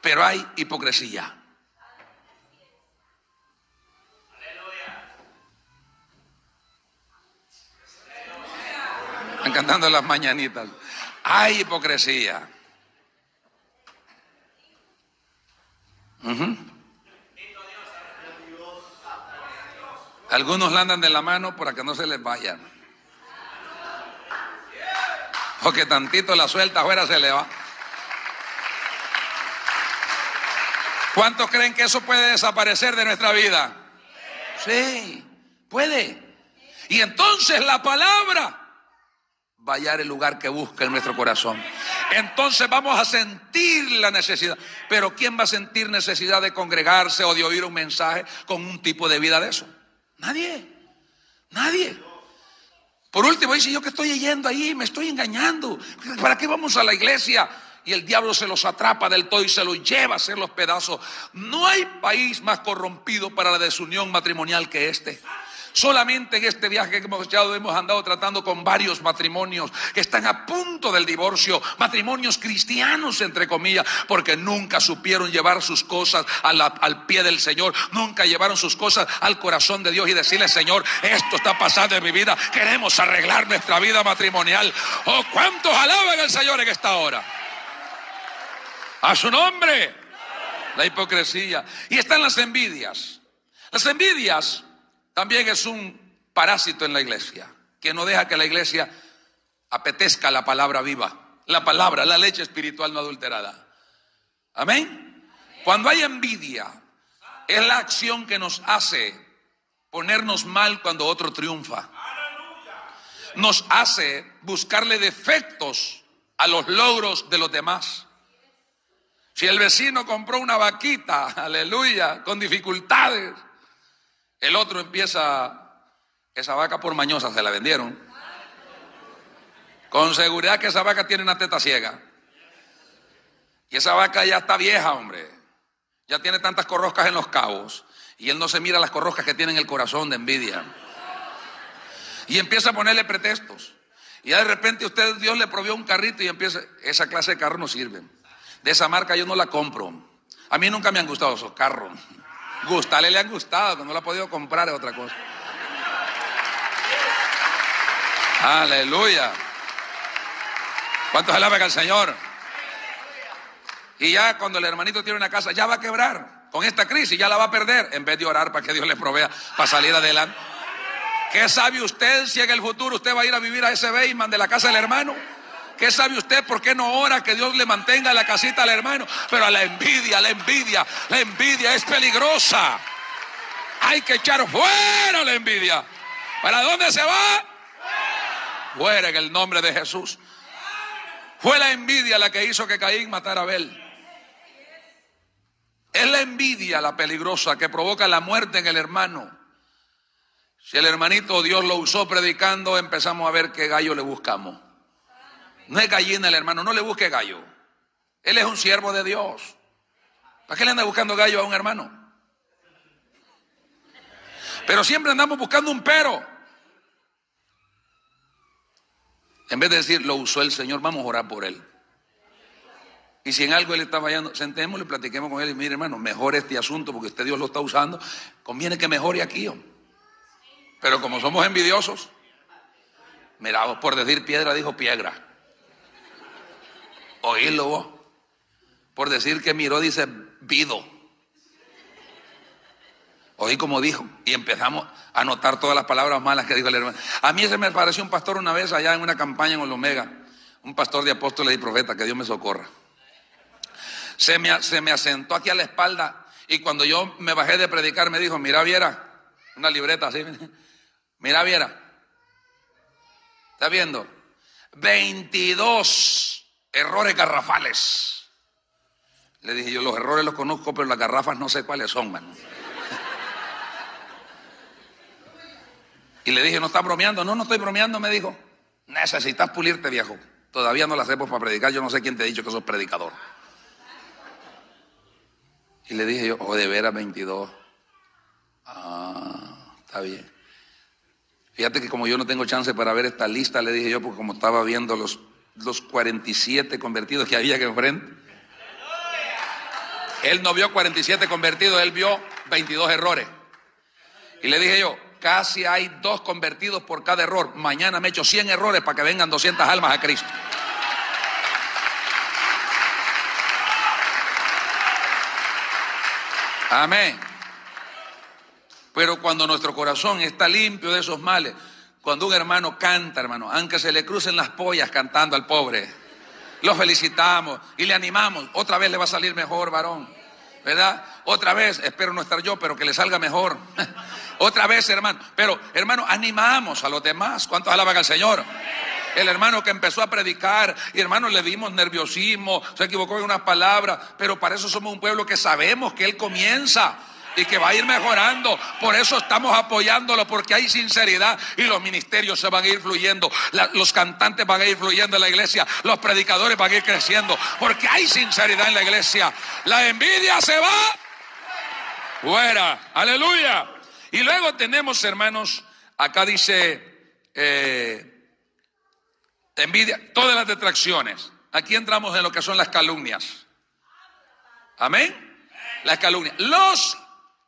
Pero hay hipocresía. Están cantando las mañanitas. Hay hipocresía. Algunos la andan de la mano para que no se les vayan. Porque tantito la suelta afuera se le va. ¿Cuántos creen que eso puede desaparecer de nuestra vida? Sí, puede. Y entonces la palabra va a hallar el lugar que busca en nuestro corazón. Entonces vamos a sentir la necesidad. Pero ¿quién va a sentir necesidad de congregarse o de oír un mensaje con un tipo de vida de eso? Nadie. Nadie. Por último, dice yo que estoy yendo ahí, me estoy engañando. ¿Para qué vamos a la iglesia? Y el diablo se los atrapa del todo y se los lleva a hacer los pedazos. No hay país más corrompido para la desunión matrimonial que este. Solamente en este viaje que hemos echado hemos andado tratando con varios matrimonios que están a punto del divorcio, matrimonios cristianos entre comillas, porque nunca supieron llevar sus cosas al pie del Señor, nunca llevaron sus cosas al corazón de Dios y decirle, Señor, esto está pasando en mi vida, queremos arreglar nuestra vida matrimonial. Oh, ¿cuántos alaban al Señor en esta hora? A su nombre, la hipocresía. Y están las envidias. Las envidias también es un parásito en la iglesia, que no deja que la iglesia apetezca la palabra viva, la palabra, la leche espiritual no adulterada. Amén. Cuando hay envidia, es la acción que nos hace ponernos mal cuando otro triunfa. Nos hace buscarle defectos a los logros de los demás. Si el vecino compró una vaquita, aleluya, con dificultades, el otro empieza, esa vaca por mañosa se la vendieron. Con seguridad que esa vaca tiene una teta ciega. Y esa vaca ya está vieja, hombre. Ya tiene tantas corroscas en los cabos. Y él no se mira las corroscas que tiene en el corazón de envidia. Y empieza a ponerle pretextos. Y ya de repente usted, Dios le provió un carrito y empieza, esa clase de carro no sirve. De esa marca yo no la compro. A mí nunca me han gustado esos carros. Gustarle le han gustado, que no lo ha podido comprar es otra cosa. Aleluya. ¿Cuántos alaban al Señor? Y ya cuando el hermanito tiene una casa, ya va a quebrar. Con esta crisis ya la va a perder. En vez de orar para que Dios le provea para salir adelante. ¿Qué sabe usted si en el futuro usted va a ir a vivir a ese Beyman de la casa del hermano? ¿Qué sabe usted por qué no ora que Dios le mantenga la casita al hermano? Pero a la envidia, la envidia, la envidia es peligrosa. Hay que echar fuera la envidia. ¿Para dónde se va? Fuera en el nombre de Jesús. Fue la envidia la que hizo que Caín matara a Abel. Es la envidia la peligrosa que provoca la muerte en el hermano. Si el hermanito Dios lo usó predicando, empezamos a ver qué gallo le buscamos. No es gallina el hermano, no le busque gallo. Él es un siervo de Dios. ¿Para qué le anda buscando gallo a un hermano? Pero siempre andamos buscando un pero. En vez de decir, lo usó el Señor, vamos a orar por él. Y si en algo él está fallando, sentémosle y platiquemos con él. Y mire, hermano, mejore este asunto porque usted Dios lo está usando. Conviene que mejore aquí. Pero como somos envidiosos, mira, por decir piedra, dijo piedra. Oílo vos. Por decir que miró, dice vido. Oí como dijo. Y empezamos a notar todas las palabras malas que dijo el hermano. A mí se me pareció un pastor una vez allá en una campaña en el Omega. Un pastor de apóstoles y profetas, que Dios me socorra. Se me, se me asentó aquí a la espalda y cuando yo me bajé de predicar me dijo, mira Viera, una libreta así, mira Viera, ¿está viendo? 22 errores garrafales. Le dije yo, los errores los conozco, pero las garrafas no sé cuáles son, mano. Y le dije, ¿no estás bromeando? No, no estoy bromeando, me dijo. Necesitas pulirte, viejo. Todavía no la hacemos para predicar. Yo no sé quién te ha dicho que sos predicador. Y le dije yo, oh, de veras 22. Ah, está bien. Fíjate que como yo no tengo chance para ver esta lista, le dije yo, porque como estaba viendo los, los 47 convertidos que había que enfrente. Él no vio 47 convertidos, él vio 22 errores. Y le dije yo, Casi hay dos convertidos por cada error. Mañana me echo 100 errores para que vengan 200 almas a Cristo. Amén. Pero cuando nuestro corazón está limpio de esos males, cuando un hermano canta, hermano, aunque se le crucen las pollas cantando al pobre, lo felicitamos y le animamos. Otra vez le va a salir mejor, varón. ¿Verdad? Otra vez, espero no estar yo, pero que le salga mejor. Otra vez, hermano. Pero, hermano, animamos a los demás. ¿Cuántos alaban al Señor? El hermano que empezó a predicar, y hermano, le dimos nerviosismo, se equivocó en unas palabras, pero para eso somos un pueblo que sabemos que Él comienza y que va a ir mejorando. Por eso estamos apoyándolo, porque hay sinceridad y los ministerios se van a ir fluyendo, los cantantes van a ir fluyendo en la iglesia, los predicadores van a ir creciendo, porque hay sinceridad en la iglesia. La envidia se va fuera, aleluya. Y luego tenemos, hermanos, acá dice, eh, envidia, todas las detracciones. Aquí entramos en lo que son las calumnias. Amén. Las calumnias. Los,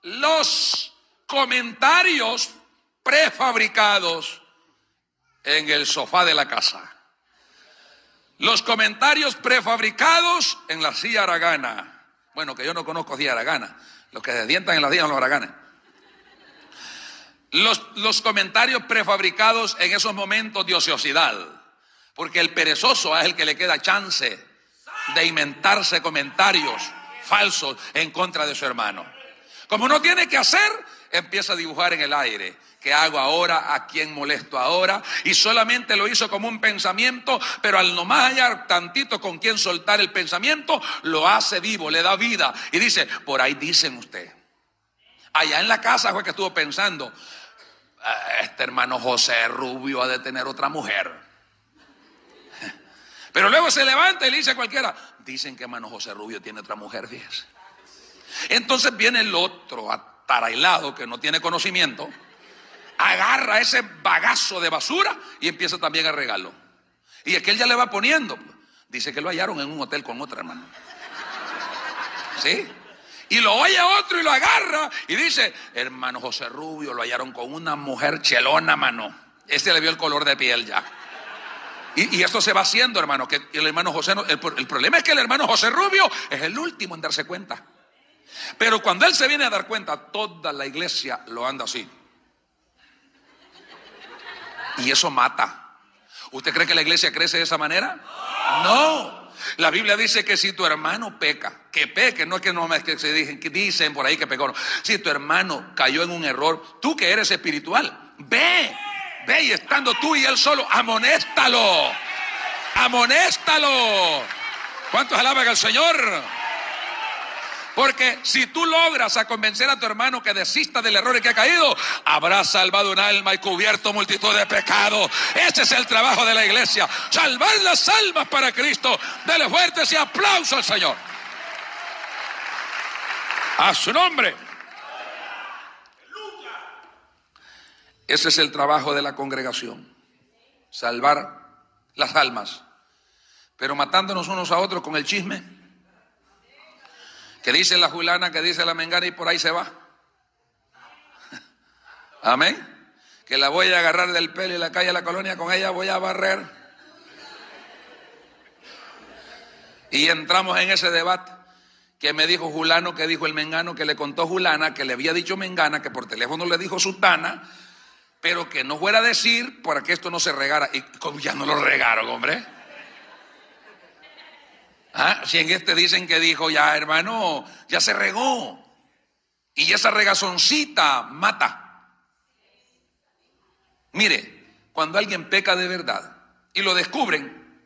los comentarios prefabricados en el sofá de la casa. Los comentarios prefabricados en la silla aragana. Bueno, que yo no conozco silla aragana. Los que se en las sillas los araganes. Los, comentarios prefabricados en esos momentos de ociosidad. Porque el perezoso es el que le queda chance de inventarse comentarios falsos en contra de su hermano. Como no tiene que hacer, empieza a dibujar en el aire. ¿Qué hago ahora? ¿A quién molesto ahora? Y solamente lo hizo como un pensamiento, pero al nomás hallar tantito con quien soltar el pensamiento, lo hace vivo, le da vida. Y dice, por ahí dicen usted. Allá en la casa fue que estuvo pensando, este hermano José Rubio ha de tener otra mujer. Pero luego se levanta y le dice a cualquiera, dicen que hermano José Rubio tiene otra mujer, fíjese. Entonces viene el otro atarailado que no tiene conocimiento, agarra ese bagazo de basura y empieza también a regarlo. Y es que él ya le va poniendo. Dice que lo hallaron en un hotel con otra hermano. ¿Sí? Y lo oye otro y lo agarra y dice, hermano José Rubio, lo hallaron con una mujer chelona, mano. Este le vio el color de piel ya. Y, esto se va haciendo, hermano, que el hermano José, el problema es que el hermano José Rubio es el último en darse cuenta. Pero cuando él se viene a dar cuenta, toda la iglesia lo anda así. Y eso mata. ¿Usted cree que la iglesia crece de esa manera? No. La Biblia dice que si tu hermano peca, que peque, no es que no es que se dicen, que dicen por ahí que pecó. No. Si tu hermano cayó en un error, tú que eres espiritual, ve, ve y estando tú y él solo, amonéstalo. Amonéstalo. ¿Cuántos alaban al Señor? Porque si tú logras a convencer a tu hermano que desista del error en que ha caído, habrá salvado un alma y cubierto multitud de pecados. Ese es el trabajo de la iglesia. Salvar las almas para Cristo. Dele fuertes y aplauso al Señor. A su nombre. Ese es el trabajo de la congregación. Salvar las almas. Pero matándonos unos a otros con el chisme que dice la Julana, que dice la Mengana y por ahí se va. Amén. Que la voy a agarrar del pelo y la calle a la colonia, con ella voy a barrer. Y entramos en ese debate que me dijo Julano, que dijo el Mengano, que le contó Julana, que le había dicho Mengana, que por teléfono le dijo Sultana, pero que no fuera a decir para que esto no se regara. Y ya no lo regaron, hombre. ¿Ah? Si en este dicen que dijo, ya hermano, ya se regó. Y esa regazoncita mata. Mire, cuando alguien peca de verdad y lo descubren,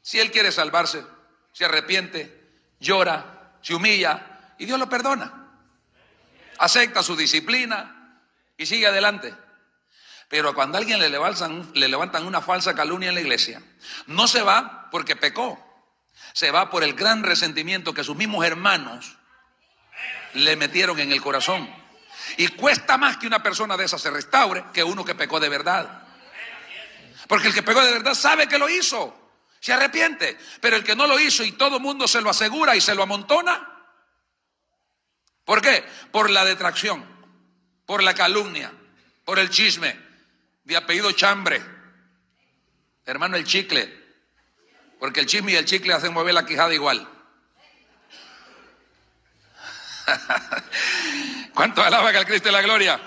si él quiere salvarse, se arrepiente, llora, se humilla y Dios lo perdona. Acepta su disciplina y sigue adelante. Pero cuando alguien le levantan, le levantan una falsa calumnia en la iglesia, no se va porque pecó, se va por el gran resentimiento que sus mismos hermanos le metieron en el corazón. Y cuesta más que una persona de esa se restaure que uno que pecó de verdad. Porque el que pecó de verdad sabe que lo hizo, se arrepiente. Pero el que no lo hizo y todo el mundo se lo asegura y se lo amontona. ¿Por qué? Por la detracción, por la calumnia, por el chisme, de apellido chambre. Hermano, el chicle, porque el chisme y el chicle hacen mover la quijada igual. ¿Cuánto alaba que al Cristo de la gloria?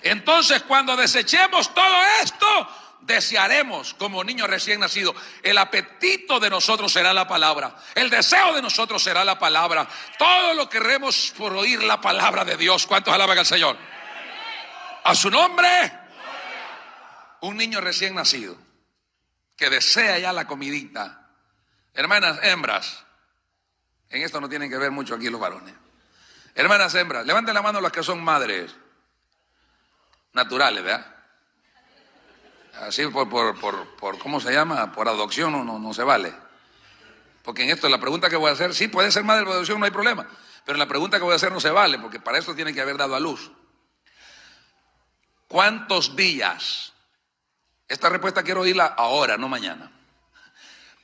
Entonces, cuando desechemos todo esto, desearemos como niño recién nacido. El apetito de nosotros será la palabra. El deseo de nosotros será la palabra. Todo lo queremos por oír la palabra de Dios. ¿Cuántos alaban al Señor? A su nombre. Un niño recién nacido que desea ya la comidita. Hermanas hembras, en esto no tienen que ver mucho aquí los varones. Hermanas hembras, levanten la mano las que son madres naturales, ¿verdad? Así por, por, por, ¿cómo se llama? Por adopción no, no, se vale. Porque en esto la pregunta que voy a hacer, sí puede ser madre por adopción, no hay problema. Pero la pregunta que voy a hacer no se vale, porque para eso tiene que haber dado a luz. ¿Cuántos días esta respuesta quiero oírla ahora, no mañana.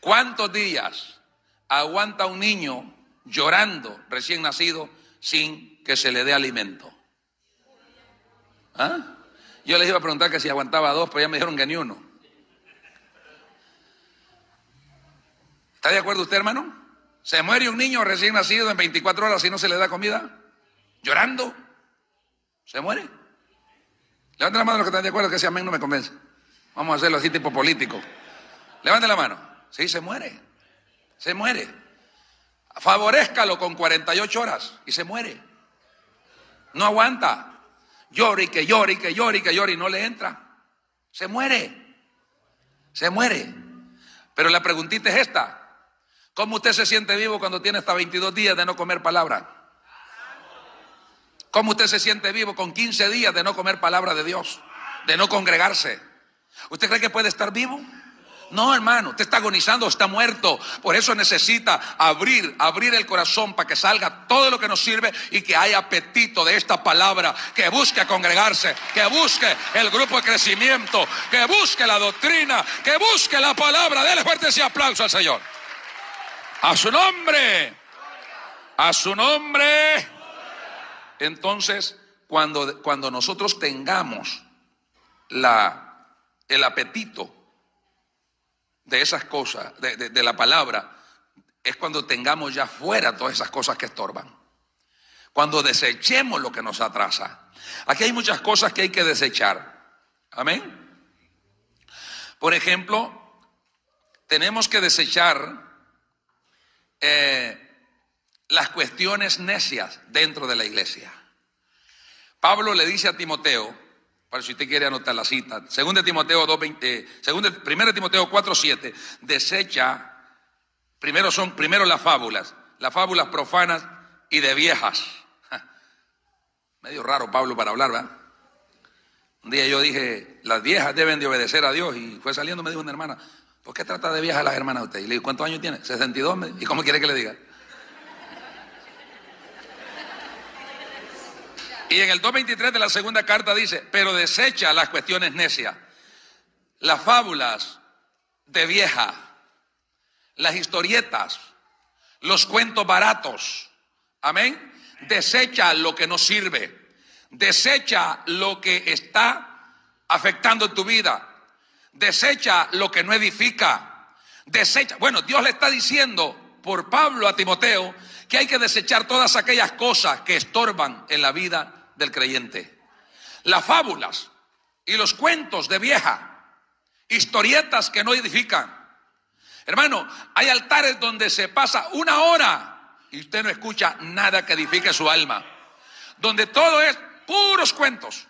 ¿Cuántos días aguanta un niño llorando recién nacido sin que se le dé alimento? ¿Ah? Yo les iba a preguntar que si aguantaba dos, pero ya me dijeron que ni uno. ¿Está de acuerdo usted, hermano? ¿Se muere un niño recién nacido en 24 horas si no se le da comida? ¿Llorando? ¿Se muere? Levanten la mano los que están de acuerdo que si amén no me convence. Vamos a hacerlo así tipo político. Levante la mano. Sí, se muere. Se muere. Favorezcalo con 48 horas y se muere. No aguanta. Llora y que llore y que llore y que llore y no le entra. Se muere. Se muere. Pero la preguntita es esta. ¿Cómo usted se siente vivo cuando tiene hasta 22 días de no comer palabra? ¿Cómo usted se siente vivo con 15 días de no comer palabra de Dios? De no congregarse ¿Usted cree que puede estar vivo? No, hermano, usted está agonizando, está muerto. Por eso necesita abrir, abrir el corazón para que salga todo lo que nos sirve y que haya apetito de esta palabra, que busque congregarse, que busque el grupo de crecimiento, que busque la doctrina, que busque la palabra. Dele fuerte ese aplauso al Señor. A su nombre. A su nombre. Entonces, cuando, cuando nosotros tengamos la el apetito de esas cosas, de, la palabra, es cuando tengamos ya fuera todas esas cosas que estorban. Cuando desechemos lo que nos atrasa. Aquí hay muchas cosas que hay que desechar. Amén. Por ejemplo, tenemos que desechar eh, las cuestiones necias dentro de la iglesia. Pablo le dice a Timoteo, para si usted quiere anotar la cita, 2 Timoteo 2.20, 1 Timoteo 4.7, desecha, primero son, primero las fábulas, las fábulas profanas y de viejas. Medio raro Pablo para hablar, ¿verdad? Un día yo dije, las viejas deben de obedecer a Dios y fue saliendo, me dijo una hermana, ¿por qué trata de viejas las hermanas usted? Y le digo, ¿cuántos años tiene? 62. ¿Y cómo quiere que le diga? Y en el 2.23 de la segunda carta dice, pero desecha las cuestiones necias, las fábulas de vieja, las historietas, los cuentos baratos. Amén. Desecha lo que no sirve. Desecha lo que está afectando tu vida. Desecha lo que no edifica. Desecha. Bueno, Dios le está diciendo por Pablo a Timoteo que hay que desechar todas aquellas cosas que estorban en la vida del creyente. Las fábulas y los cuentos de vieja, historietas que no edifican. Hermano, hay altares donde se pasa una hora y usted no escucha nada que edifique su alma. Donde todo es puros cuentos,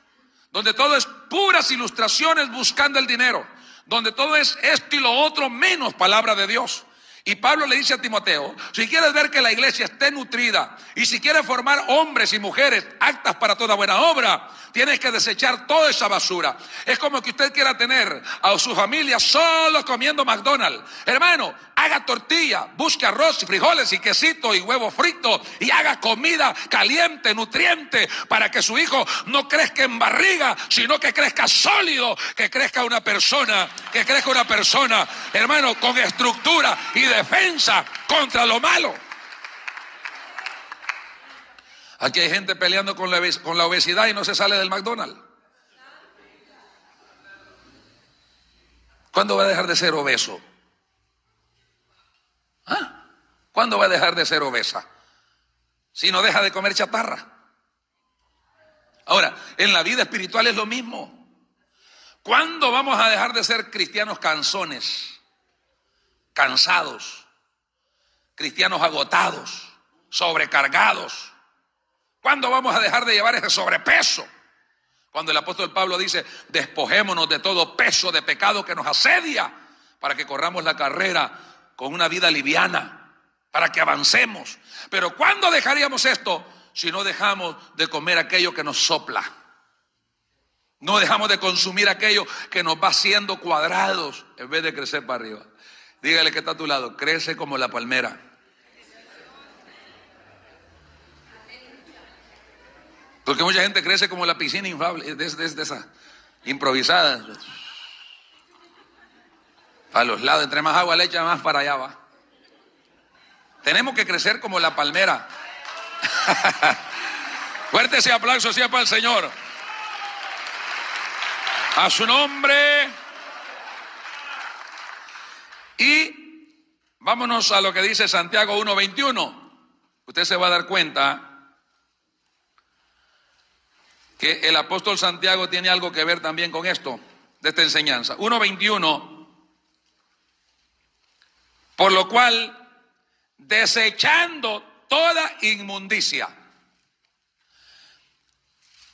donde todo es puras ilustraciones buscando el dinero, donde todo es esto y lo otro menos palabra de Dios. Y Pablo le dice a Timoteo, si quieres ver que la iglesia esté nutrida y si quieres formar hombres y mujeres actas para toda buena obra, tienes que desechar toda esa basura. Es como que usted quiera tener a su familia solo comiendo McDonald's. Hermano, haga tortilla, busque arroz y frijoles y quesito y huevo frito y haga comida caliente, nutriente, para que su hijo no crezca en barriga, sino que crezca sólido, que crezca una persona, que crezca una persona, hermano, con estructura y de defensa contra lo malo. Aquí hay gente peleando con la, con la obesidad y no se sale del McDonald's. ¿Cuándo va a dejar de ser obeso? ¿Ah? ¿Cuándo va a dejar de ser obesa? Si no deja de comer chatarra. Ahora, en la vida espiritual es lo mismo. ¿Cuándo vamos a dejar de ser cristianos canzones? cansados, cristianos agotados, sobrecargados. ¿Cuándo vamos a dejar de llevar ese sobrepeso? Cuando el apóstol Pablo dice, despojémonos de todo peso de pecado que nos asedia para que corramos la carrera con una vida liviana, para que avancemos. Pero ¿cuándo dejaríamos esto si no dejamos de comer aquello que nos sopla? No dejamos de consumir aquello que nos va haciendo cuadrados en vez de crecer para arriba. Dígale que está a tu lado, crece como la palmera. Porque mucha gente crece como la piscina infable, de, esa improvisada. A los lados, entre más agua le echa, más para allá va. Tenemos que crecer como la palmera. Fuerte ese aplauso sea para el Señor. A su nombre. Y vámonos a lo que dice Santiago 1.21. Usted se va a dar cuenta que el apóstol Santiago tiene algo que ver también con esto, de esta enseñanza. 1.21. Por lo cual, desechando toda inmundicia.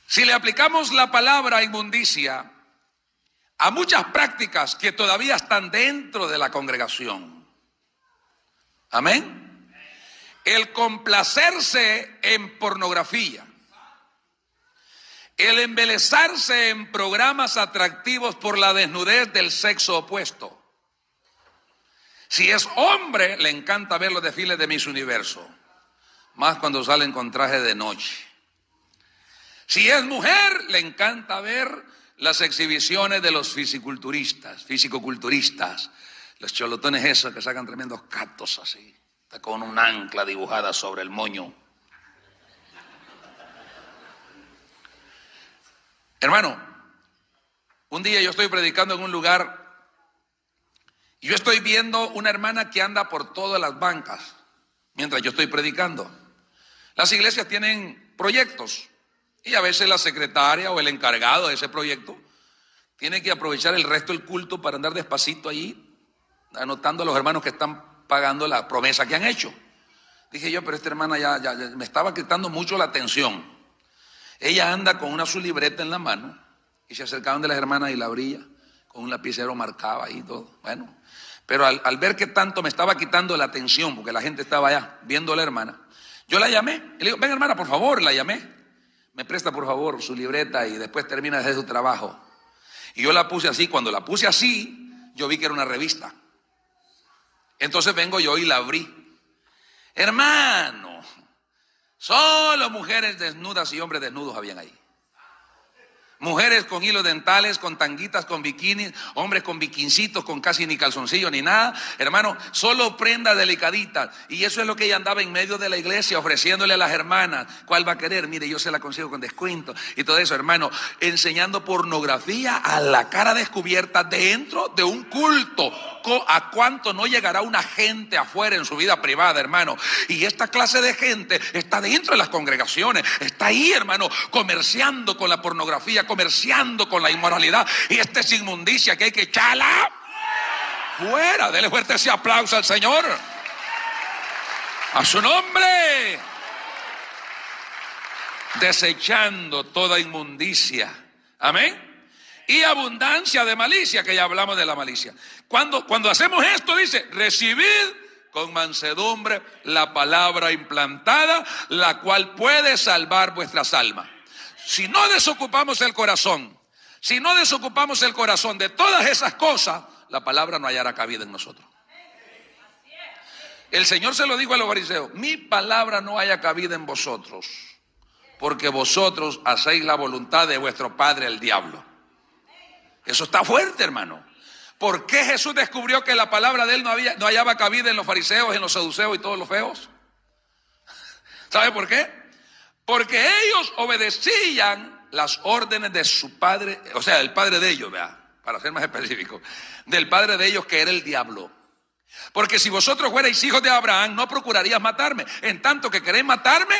Si le aplicamos la palabra inmundicia a muchas prácticas que todavía están dentro de la congregación. Amén. El complacerse en pornografía. El embelezarse en programas atractivos por la desnudez del sexo opuesto. Si es hombre, le encanta ver los desfiles de Miss Universo, más cuando salen con traje de noche. Si es mujer, le encanta ver las exhibiciones de los fisiculturistas, fisicoculturistas, los cholotones esos que sacan tremendos catos así, con un ancla dibujada sobre el moño. Hermano, un día yo estoy predicando en un lugar yo estoy viendo una hermana que anda por todas las bancas mientras yo estoy predicando. Las iglesias tienen proyectos y a veces la secretaria o el encargado de ese proyecto tiene que aprovechar el resto del culto para andar despacito allí, anotando a los hermanos que están pagando la promesa que han hecho. Dije yo, pero esta hermana ya, me estaba quitando mucho la atención. Ella anda con una su libreta en la mano y se acercaban de las hermanas y la abría un lapicero marcaba y todo. Bueno, pero al, ver que tanto me estaba quitando la atención, porque la gente estaba allá viendo a la hermana, yo la llamé y le digo, ven hermana, por favor, la llamé. Me presta por favor su libreta y después termina de hacer su trabajo. Y yo la puse así, cuando la puse así, yo vi que era una revista. Entonces vengo yo y la abrí. Hermano, solo mujeres desnudas y hombres desnudos habían ahí. Mujeres con hilos dentales, con tanguitas, con bikinis, hombres con bikincitos, con casi ni calzoncillo ni nada. Hermano, solo prendas delicaditas. Y eso es lo que ella andaba en medio de la iglesia ofreciéndole a las hermanas. ¿Cuál va a querer? Mire, yo se la consigo con descuento. Y todo eso, hermano, enseñando pornografía a la cara descubierta dentro de un culto. ¿A cuánto no llegará una gente afuera en su vida privada, hermano? Y esta clase de gente está dentro de las congregaciones. Está ahí, hermano, comerciando con la pornografía comerciando con la inmoralidad. Y esta es inmundicia que hay que echarla fuera. Dele fuerte ese aplauso al Señor. A su nombre. Desechando toda inmundicia. Amén. Y abundancia de malicia, que ya hablamos de la malicia. Cuando, cuando hacemos esto, dice, recibid con mansedumbre la palabra implantada, la cual puede salvar vuestras almas. Si no desocupamos el corazón, si no desocupamos el corazón de todas esas cosas, la palabra no hallará cabida en nosotros. El Señor se lo dijo a los fariseos, mi palabra no haya cabida en vosotros, porque vosotros hacéis la voluntad de vuestro padre el diablo. Eso está fuerte, hermano. ¿Por qué Jesús descubrió que la palabra de él no, había, no hallaba cabida en los fariseos, en los saduceos y todos los feos? ¿Sabe por qué? Porque ellos obedecían las órdenes de su padre, o sea, el padre de ellos, vea, para ser más específico, del padre de ellos que era el diablo. Porque si vosotros fuerais hijos de Abraham, no procurarías matarme. En tanto que queréis matarme,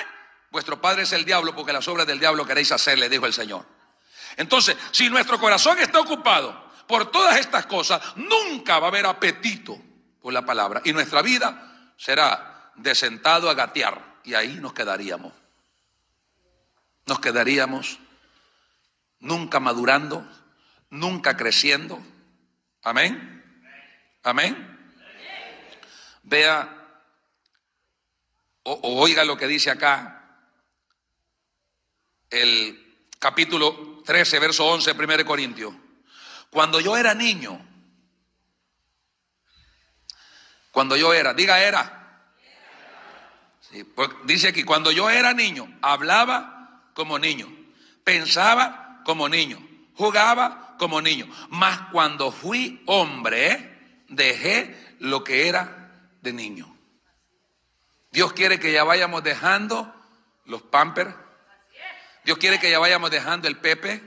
vuestro padre es el diablo, porque las obras del diablo queréis hacer, le dijo el Señor. Entonces, si nuestro corazón está ocupado por todas estas cosas, nunca va a haber apetito por la palabra. Y nuestra vida será de sentado a gatear. Y ahí nos quedaríamos nos quedaríamos nunca madurando, nunca creciendo. Amén. Amén. Vea o, oiga lo que dice acá el capítulo 13, verso 11, 1 Corintios. Cuando yo era niño, cuando yo era, diga era. Pues dice aquí, cuando yo era niño, hablaba como niño, pensaba como niño, jugaba como niño. Mas cuando fui hombre, dejé lo que era de niño. Dios quiere que ya vayamos dejando los pampers. Dios quiere que ya vayamos dejando el pepe.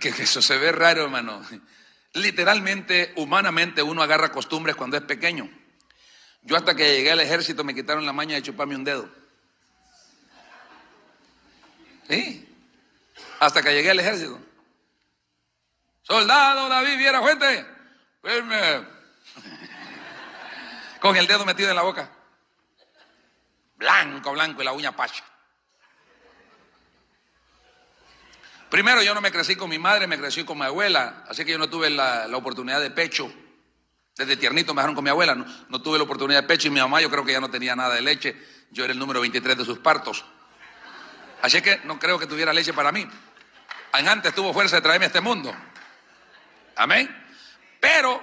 Que, eso se ve raro, hermano. Literalmente, humanamente, uno agarra costumbres cuando es pequeño. Yo hasta que llegué al ejército me quitaron la maña de chuparme un dedo. Sí. Hasta que llegué al ejército. Soldado David Viera Fuente. Firme. Con el dedo metido en la boca. Blanco, blanco y la uña pacha. Primero yo no me crecí con mi madre, me crecí con mi abuela, así que yo no tuve la, oportunidad de pecho. Desde tiernito me dejaron con mi abuela, no, no, tuve la oportunidad de pecho y mi mamá yo creo que ya no tenía nada de leche. Yo era el número 23 de sus partos. Así que no creo que tuviera leche para mí. Antes tuvo fuerza de traerme a este mundo. Amén. Pero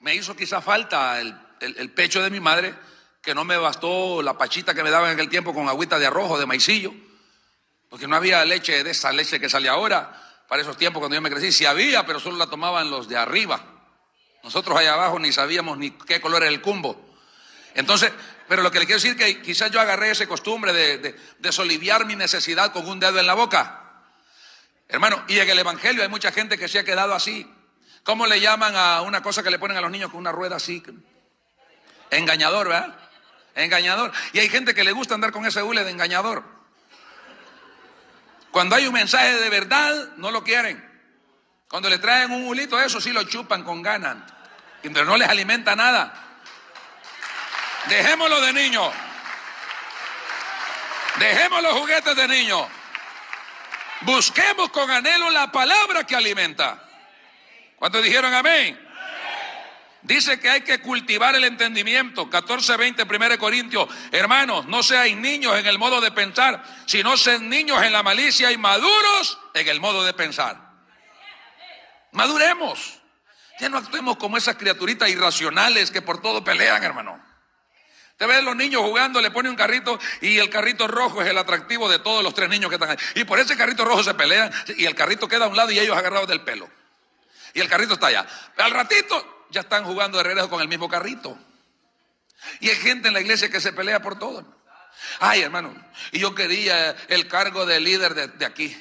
me hizo quizá falta el, pecho de mi madre, que no me bastó la pachita que me daba en aquel tiempo con agüita de arroz o de maicillo, porque no había leche de esa leche que sale ahora. Para esos tiempos cuando yo me crecí, sí había, pero solo la tomaban los de arriba. Nosotros allá abajo ni sabíamos ni qué color era el cumbo. Entonces, pero lo que le quiero decir es que quizás yo agarré esa costumbre de, de, soliviar mi necesidad con un dedo en la boca. Hermano, y en el Evangelio hay mucha gente que se ha quedado así. ¿Cómo le llaman a una cosa que le ponen a los niños con una rueda así? Engañador, ¿verdad? Engañador. Y hay gente que le gusta andar con ese hule de engañador. Cuando hay un mensaje de verdad, no lo quieren. Cuando le traen un hulito, eso sí lo chupan con ganas. Y no les alimenta nada. Dejémoslo de niño. Dejemos los juguetes de niño. Busquemos con anhelo la palabra que alimenta. ¿Cuántos dijeron amén? Dice que hay que cultivar el entendimiento. 14, 20, 1 Corintios. Hermanos, no seáis niños en el modo de pensar, sino sean niños en la malicia y maduros en el modo de pensar. Maduremos. Ya no actuemos como esas criaturitas irracionales que por todo pelean, hermano. Te ves los niños jugando, le pone un carrito y el carrito rojo es el atractivo de todos los tres niños que están ahí. Y por ese carrito rojo se pelean y el carrito queda a un lado y ellos agarrados del pelo. Y el carrito está allá. Al ratito ya están jugando de regreso con el mismo carrito. Y hay gente en la iglesia que se pelea por todo. Ay, hermano, y yo quería el cargo de líder de aquí.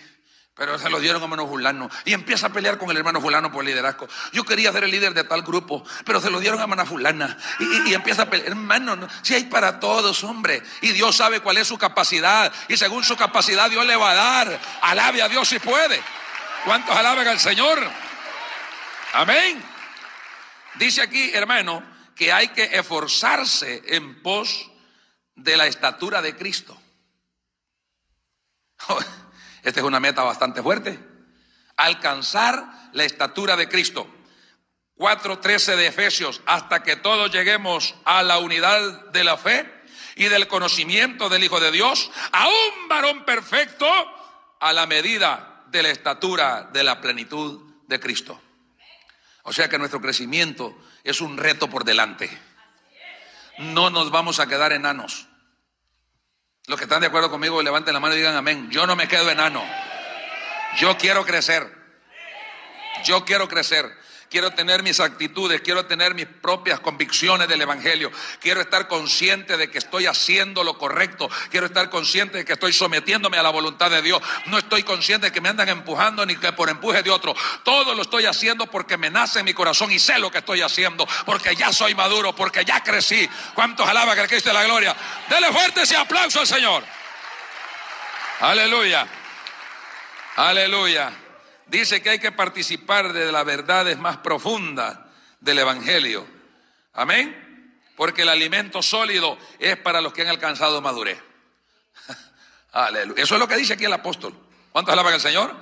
Pero se lo dieron a hermano fulano. Y empieza a pelear con el hermano fulano por liderazgo. Yo quería ser el líder de tal grupo, pero se lo dieron a hermana fulana. Y, empieza a pelear. Hermano, si hay para todos, hombre. Y Dios sabe cuál es su capacidad. Y según su capacidad Dios le va a dar. Alabe a Dios si puede. ¿Cuántos alaban al Señor? Amén. Dice aquí, hermano, que hay que esforzarse en pos de la estatura de Cristo. Esta es una meta bastante fuerte. Alcanzar la estatura de Cristo. 4.13 de Efesios, hasta que todos lleguemos a la unidad de la fe y del conocimiento del Hijo de Dios, a un varón perfecto a la medida de la estatura de la plenitud de Cristo. O sea que nuestro crecimiento es un reto por delante. No nos vamos a quedar enanos. Los que están de acuerdo conmigo, levanten la mano y digan amén. Yo no me quedo enano. Yo quiero crecer. Yo quiero crecer. Quiero tener mis actitudes, quiero tener mis propias convicciones del Evangelio. Quiero estar consciente de que estoy haciendo lo correcto. Quiero estar consciente de que estoy sometiéndome a la voluntad de Dios. No estoy consciente de que me andan empujando ni que por empuje de otro. Todo lo estoy haciendo porque me nace en mi corazón y sé lo que estoy haciendo. Porque ya soy maduro, porque ya crecí. ¿Cuántos alaban que Cristo de la gloria? Dele fuerte ese aplauso al Señor. Aleluya. Aleluya dice que hay que participar de las verdades más profundas del Evangelio. Amén. Porque el alimento sólido es para los que han alcanzado madurez. Aleluya. Eso es lo que dice aquí el apóstol. ¿Cuántos alaban al Señor?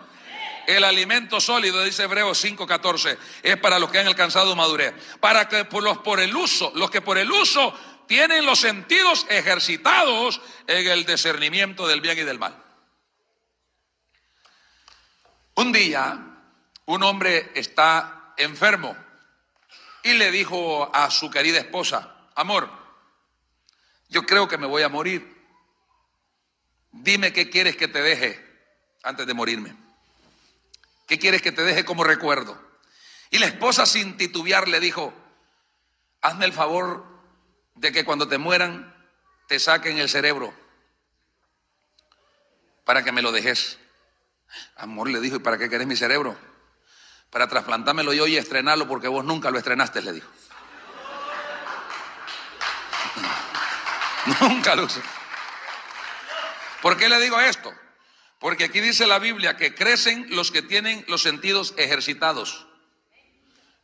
El alimento sólido, dice Hebreos 5:14, es para los que han alcanzado madurez. Para que los por el uso, los que por el uso tienen los sentidos ejercitados en el discernimiento del bien y del mal. Un día, un hombre está enfermo y le dijo a su querida esposa, amor, yo creo que me voy a morir. Dime qué quieres que te deje antes de morirme. ¿Qué quieres que te deje como recuerdo? Y la esposa sin titubear le dijo, hazme el favor de que cuando te mueran te saquen el cerebro para que me lo dejes. Amor le dijo, ¿y para qué querés mi cerebro? Para trasplantármelo yo y estrenarlo porque vos nunca lo estrenaste, le dijo. nunca lo usé. ¿Por qué le digo esto? Porque aquí dice la Biblia que crecen los que tienen los sentidos ejercitados,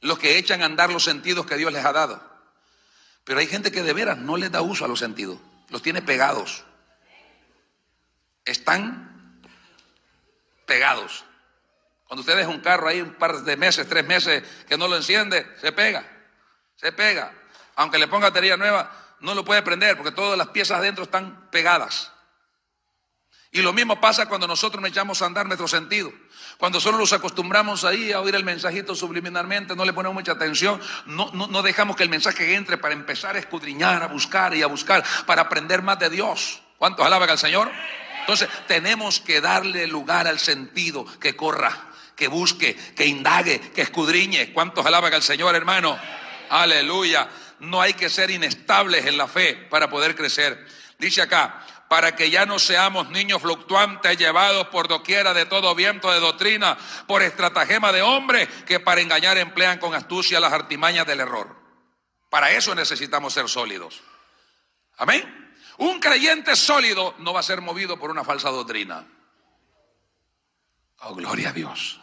los que echan a andar los sentidos que Dios les ha dado. Pero hay gente que de veras no les da uso a los sentidos, los tiene pegados. Están pegados. Cuando usted deja un carro ahí un par de meses, tres meses que no lo enciende, se pega, se pega. Aunque le ponga batería nueva, no lo puede prender porque todas las piezas adentro están pegadas. Y lo mismo pasa cuando nosotros nos echamos a andar nuestro sentido. Cuando solo nos acostumbramos ahí a oír el mensajito subliminalmente, no le ponemos mucha atención, no, no, no dejamos que el mensaje entre para empezar a escudriñar, a buscar y a buscar, para aprender más de Dios. ¿Cuántos alaban al Señor? Entonces tenemos que darle lugar al sentido que corra, que busque, que indague, que escudriñe. ¿Cuántos alaban al Señor, hermano? Aleluya. No hay que ser inestables en la fe para poder crecer. Dice acá, para que ya no seamos niños fluctuantes llevados por doquiera de todo viento de doctrina, por estratagema de hombres que para engañar emplean con astucia las artimañas del error. Para eso necesitamos ser sólidos. Amén. Un creyente sólido no va a ser movido por una falsa doctrina. Oh, gloria a Dios.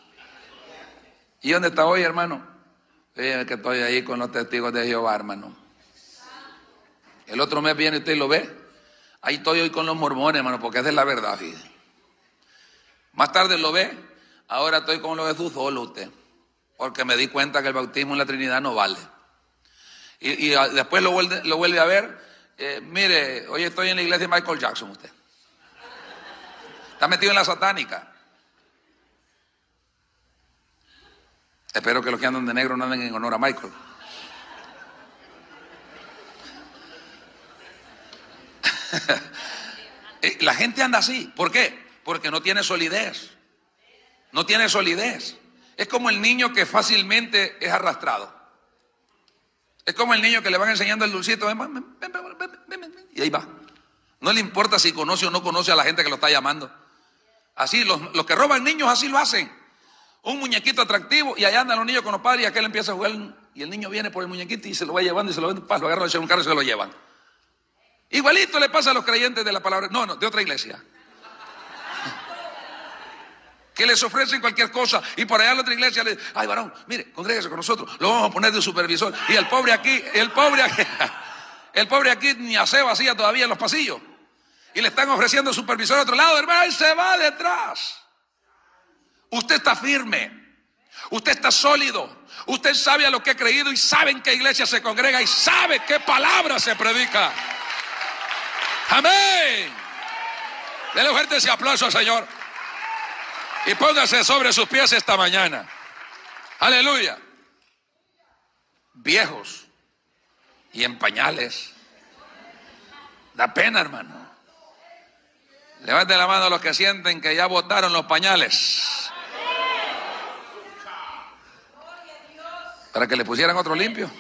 ¿Y dónde está hoy, hermano? que estoy ahí con los testigos de Jehová, hermano. El otro mes viene usted y lo ve. Ahí estoy hoy con los mormones, hermano, porque esa es la verdad, fíjate. Más tarde lo ve. Ahora estoy con los de Jesús solo usted. Porque me di cuenta que el bautismo en la Trinidad no vale. Y, después lo vuelve, lo vuelve a ver. Eh, mire, hoy estoy en la iglesia de Michael Jackson usted. Está metido en la satánica. Espero que los que andan de negro no anden en honor a Michael. Eh, la gente anda así. ¿Por qué? Porque no tiene solidez. No tiene solidez. Es como el niño que fácilmente es arrastrado. Es como el niño que le van enseñando el dulcito. Y ahí va. No le importa si conoce o no conoce a la gente que lo está llamando. Así, los, que roban niños así lo hacen un muñequito atractivo y allá andan los niños con los padres y aquel empieza a jugar y el niño viene por el muñequito y se lo va llevando y se lo vende, lo agarra de un carro y se lo llevan. Igualito le pasa a los creyentes de la palabra, no, no, de otra iglesia. Que les ofrecen cualquier cosa y por allá la otra iglesia le ay varón, mire, congrégese con nosotros, lo vamos a poner de supervisor. Y el pobre aquí, el pobre aquí, el pobre aquí ni aseo hacía todavía en los pasillos. Y le están ofreciendo supervisor a otro lado, hermano, y se va detrás. Usted está firme. Usted está sólido. Usted sabe a lo que ha creído y sabe en qué iglesia se congrega y sabe qué palabra se predica. Amén. Dele fuerte ese aplauso al Señor. Y póngase sobre sus pies esta mañana. Aleluya. Viejos y en pañales. Da pena, hermano. Levante la mano a los que sienten que ya botaron los pañales. para que le pusieran otro limpio.